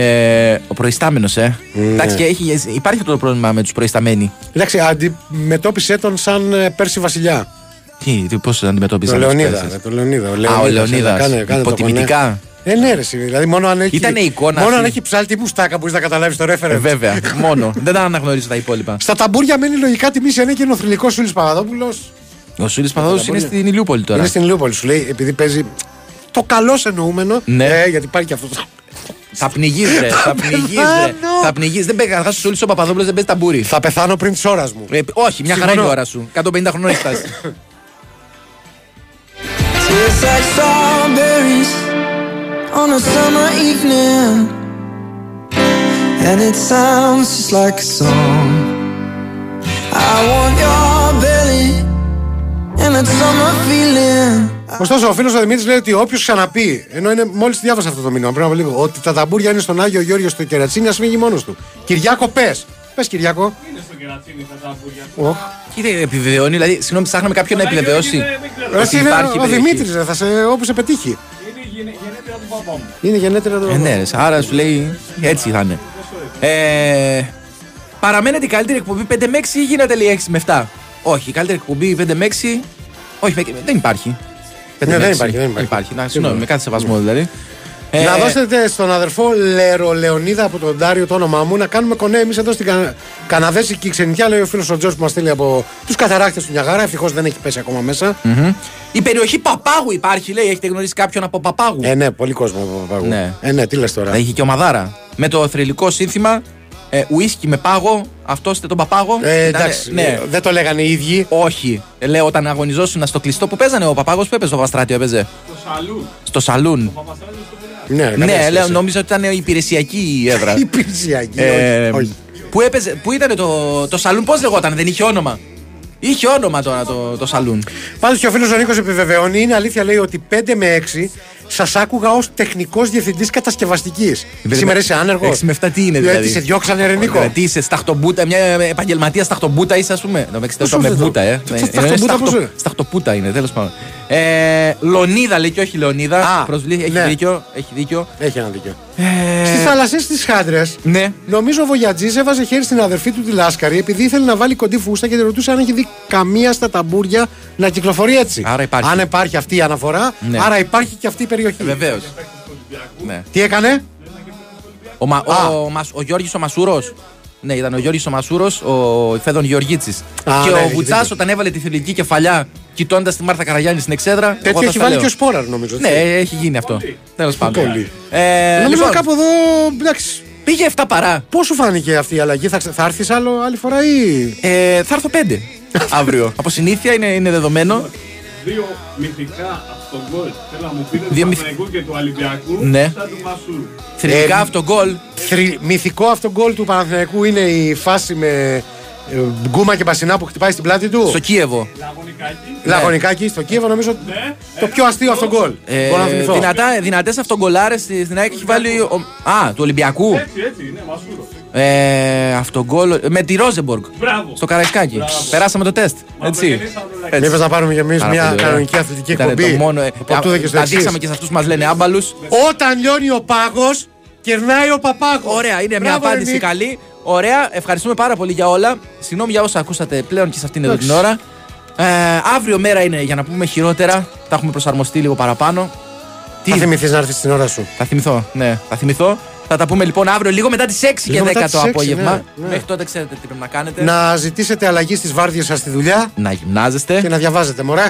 Ε, ο προϊστάμενος, ε. Ναι. Εντάξει, και έχει, υπάρχει αυτό το πρόβλημα με τους προϊσταμένοι. Εντάξει, αντιμετώπισε τον σαν ε, Πέρση Βασιλιά. Τι, τι πώς Τον αντιμετώπιζαν. τους Λεωνίδα. Πέρσες. ρε, Τον Λεωνίδα. Α, ο Λεωνίδας. Κάνε, κάνε το Υποτιμητικά. φωνέ. Ε, ναι, ρε, εσύ, δηλαδή μόνο αν έχει. Ήτανε εικόνα Μόνο αν αυτή. έχει ψάλτη μουστάκα που να καταλάβεις το Ε, reference. βέβαια, μόνο. Δεν τα αναγνωρίζω τα υπόλοιπα. Στα ταμπούρια μένει λογικά τιμή σε ένα και ο θρηλυκός Σούλης Παπαδόπουλος. Ο Σούλης Παδόδο είναι πολύ. στην Ηλιούπολη τώρα. Είναι στην Ηλιούπολη, σου λέει, επειδή παίζει το καλό εννοούμενο. Ναι. Ε, γιατί υπάρχει και αυτό. Θα πνιγεί, ρε. Θα πνιγεί, ρε. πεθάνω. Θα πνιγεί. Δεν παίζει καταρχά ο Σούλη ο Παπαδόπουλος, δεν παίζει ταμπούρι. Θα πεθάνω πριν τη ώρα μου. Ε, όχι, μια χαρά είναι η Συμφωνώ. ώρα σου. 150 χρονών έχεις φτάσει. Tastes like strawberries on a summer evening, and it sounds just like a song. I want your belly and that summer feeling. Ωστόσο, ο φίλος ο Δημήτρης λέει ότι όποιος ξαναπεί, ενώ είναι μόλις διάβασα αυτό το μήνυμα πριν από λίγο, ότι τα ταμπούρια είναι στον Άγιο Γιώργιο στο Κερατσίνη, ας φύγει μόνος του. Κυριάκο, πες. Πες Κυριάκο. Είναι στο κερατσίνι τα ταμπούρια. Οχ. Κοίτα, επιβεβαιώνει, δηλαδή, συγγνώμη, ψάχναμε κάποιον να επιβεβαιώσει. Εσύ ότι είναι υπάρχει ο περιοχή. Δημήτρης, θα σε, όπου σε πετύχει. Είναι γενε- γενέτειρα του παπά μου. Είναι γενέτειρα το. Ε, ναι, ρε, άρα σου λέει έτσι θα είναι. Ε, παραμένεται η καλύτερη εκπομπή 5 με 6 ή γίνεται λέει 6 με 7. Όχι, η καλύτερη εκπομπή 5 με 6. Όχι, με- δεν υπάρχει. 5 Ναι, με δεν 6. υπάρχει, δεν υπάρχει. Να, συγγνώμη, με κάθε σεβασμό δηλαδή. Ε, Να δώσετε στον αδερφό Λέρο Λεωνίδα από τον Τάριο το όνομά μου να κάνουμε κονέ εμείς εδώ στην Κα... Καναδέσικη ξενιτιά, λέει ο φίλος ο Τζο που μας στείλει από τους καταράκτε του Νιαγάρα. Ευτυχώς δεν έχει πέσει ακόμα μέσα. μμμ. Η περιοχή Παπάγου υπάρχει, λέει. Έχετε γνωρίσει κάποιον από Παπάγου; Ε, ναι, πολύ κόσμο από Παπάγου. Ναι. Ε, ναι, τι λες τώρα. Θα είχε και ομαδάρα. Με το θρηλυκό σύνθημα ε, ουίσκι με πάγο, αυτός είστε τον παπάγο. Ε, Ήτανε- εντάξει, ναι. ε, δεν το λέγανε οι ίδιοι. Όχι. Ε, λέω όταν αγωνιζόσουν στο κλειστό που παίζανε ο παπάγος που έπαιζε στο Βαστράτιο, έπαιζε. Το σαλούν. Στο σαλούν. Παπαστράτης στο Πειραιά. Ναι, Ναι, λέω, νόμιζα ότι ήταν η υπηρεσιακή η έδρα. Υπηρεσιακή. Ε, όχι, όχι. που, έπαιζε, που ήταν το, το σαλούν, πώς λεγόταν, δεν είχε όνομα; Είχε όνομα τώρα το, το σαλούν. Πάντως και ο φίλος ο Νίκος επιβεβαιώνει, είναι αλήθεια λέει ότι 5 με 6 σας άκουγα ως τεχνικός διευθυντής κατασκευαστικής. Σήμερα είσαι άνεργος; 6 με 7 τι είναι δηλαδή. Τι σε διώξανε, ρε Νίκο. Ε, Τι είσαι, σταχτομπούτα, μια επαγγελματία σταχτομπούτα είσαι, ας πούμε. Να με Πώς με σου ήρθε μπούτα, το- ε. το Ναι, σταχτομπούτα είναι πώς σταχτο- είναι; Σταχτοπούτα είναι, τέλος πάντων. Ε, Λονίδα λέει και όχι Λεωνίδα. Α, Προσβλή- έχει ναι. δίκιο. Έχει δίκιο. Έχει ένα δίκιο. Ε, Στις θάλασσε της Χάντρε, Ναι. νομίζω ο Βογιατζής έβαζε χέρι στην αδερφή του τη Λάσκαρη επειδή ήθελε να βάλει κοντή φούστα και τη ρωτούσε αν έχει δει καμία στα ταμπούρια να κυκλοφορεί έτσι. Άρα υπάρχει. Αν υπάρχει αυτή η αναφορά, Ναι. άρα υπάρχει και αυτή η περιοχή. Βεβαίως. Ναι. Τι έκανε, Ο, Μα, Α. ο, Μας- ο Γιώργης ο Μασούρος Ναι, ήταν ο Γιώργης ο Μασούρος ο Φέδων Γεωργίτσης Α, και ναι, ο έχει Βουτσάς δίκιο. όταν έβαλε τη θηλυκή κεφαλιά κοιτώντας τη Μάρθα Καραγιάννη στην εξέδρα. εγώ Τέτοιο θα έχει στα βάλει λέω. και ο Σπόραρ νομίζω. Ναι, έτσι. έχει γίνει αυτό. Τέλος πάντων. Πολύ. Ε, Νομίζω λοιπόν, κάπου εδώ. Εντάξει. πήγε 7 παρά. Πώς σου φάνηκε αυτή η αλλαγή, θα, ξε- θα έρθεις άλλο άλλη φορά ή. Ε, θα έρθω 5 αύριο. Από συνήθεια είναι, είναι δεδομένο. Δύο μυθικά αυτογκολ. Θέλω να μου πείτε Δύο του μυθ- Παναγικού και του Ολυμπιακού. Ναι. Σαν του Μασούρου. Θρηλυκά Ε, αυτό γκολ. Θρη- Μυθικό αυτό γκολ του Παναθηναϊκού είναι η φάση με ε, γκούμα και μπασινά που χτυπάει στην πλάτη του. Στο Κίεβο. Λαγωνικάκι. Λαγωνικάκι στο Κίεβο νομίζω Ναι. το πιο αστείο αυτό γκολ. Ε, Μπορώ να θυμηθώ. δυνατά, δυνατές αυτογκολάρες στη- στην ΑΕΚ έχει βάλει. Ο, α, του Ολυμπιακού. Έτσι, έτσι, ναι, Μασούρο. Ε, αυτογκολ. Με τη Ρόζεμπορκ. Μπράβο. Στο Καραϊσκάκι. Περάσαμε το τεστ. Έτσι. γεννήσαμε το like. Μήπως να πάρουμε κι εμείς Πάρα μια πολύ ωραία. κανονική αθλητική Ήτανε εκπομπή. Το μόνο, ε, από τούδε και στο τα εξής. δείξαμε και σε αυτούς που μας λένε άμπαλους. Όταν λιώνει ο πάγος, κερνάει ο παπάγος. Ωραία, είναι μια Μπράβο, απάντηση Νίκ. καλή. Ωραία, ευχαριστούμε πάρα πολύ για όλα. Συγγνώμη για όσα ακούσατε πλέον και σε αυτήν εδώ την ώρα. Ε, αύριο μέρα είναι για να πούμε χειρότερα. Τα έχουμε προσαρμοστεί λίγο παραπάνω. Τι Θα θυμηθείς να έρθεις στην ώρα σου. θα θυμηθώ, ναι, θα θυμηθώ. Θα τα πούμε λοιπόν αύριο λίγο μετά τις 6 και Λίγο 10 μετά το τις 6, απόγευμα. ναι, ναι. Μέχρι τότε ξέρετε τι πρέπει να κάνετε. Να ζητήσετε αλλαγή στις βάρδιες σας στη δουλειά να γυμνάζεστε. και να διαβάζετε, μωρέ.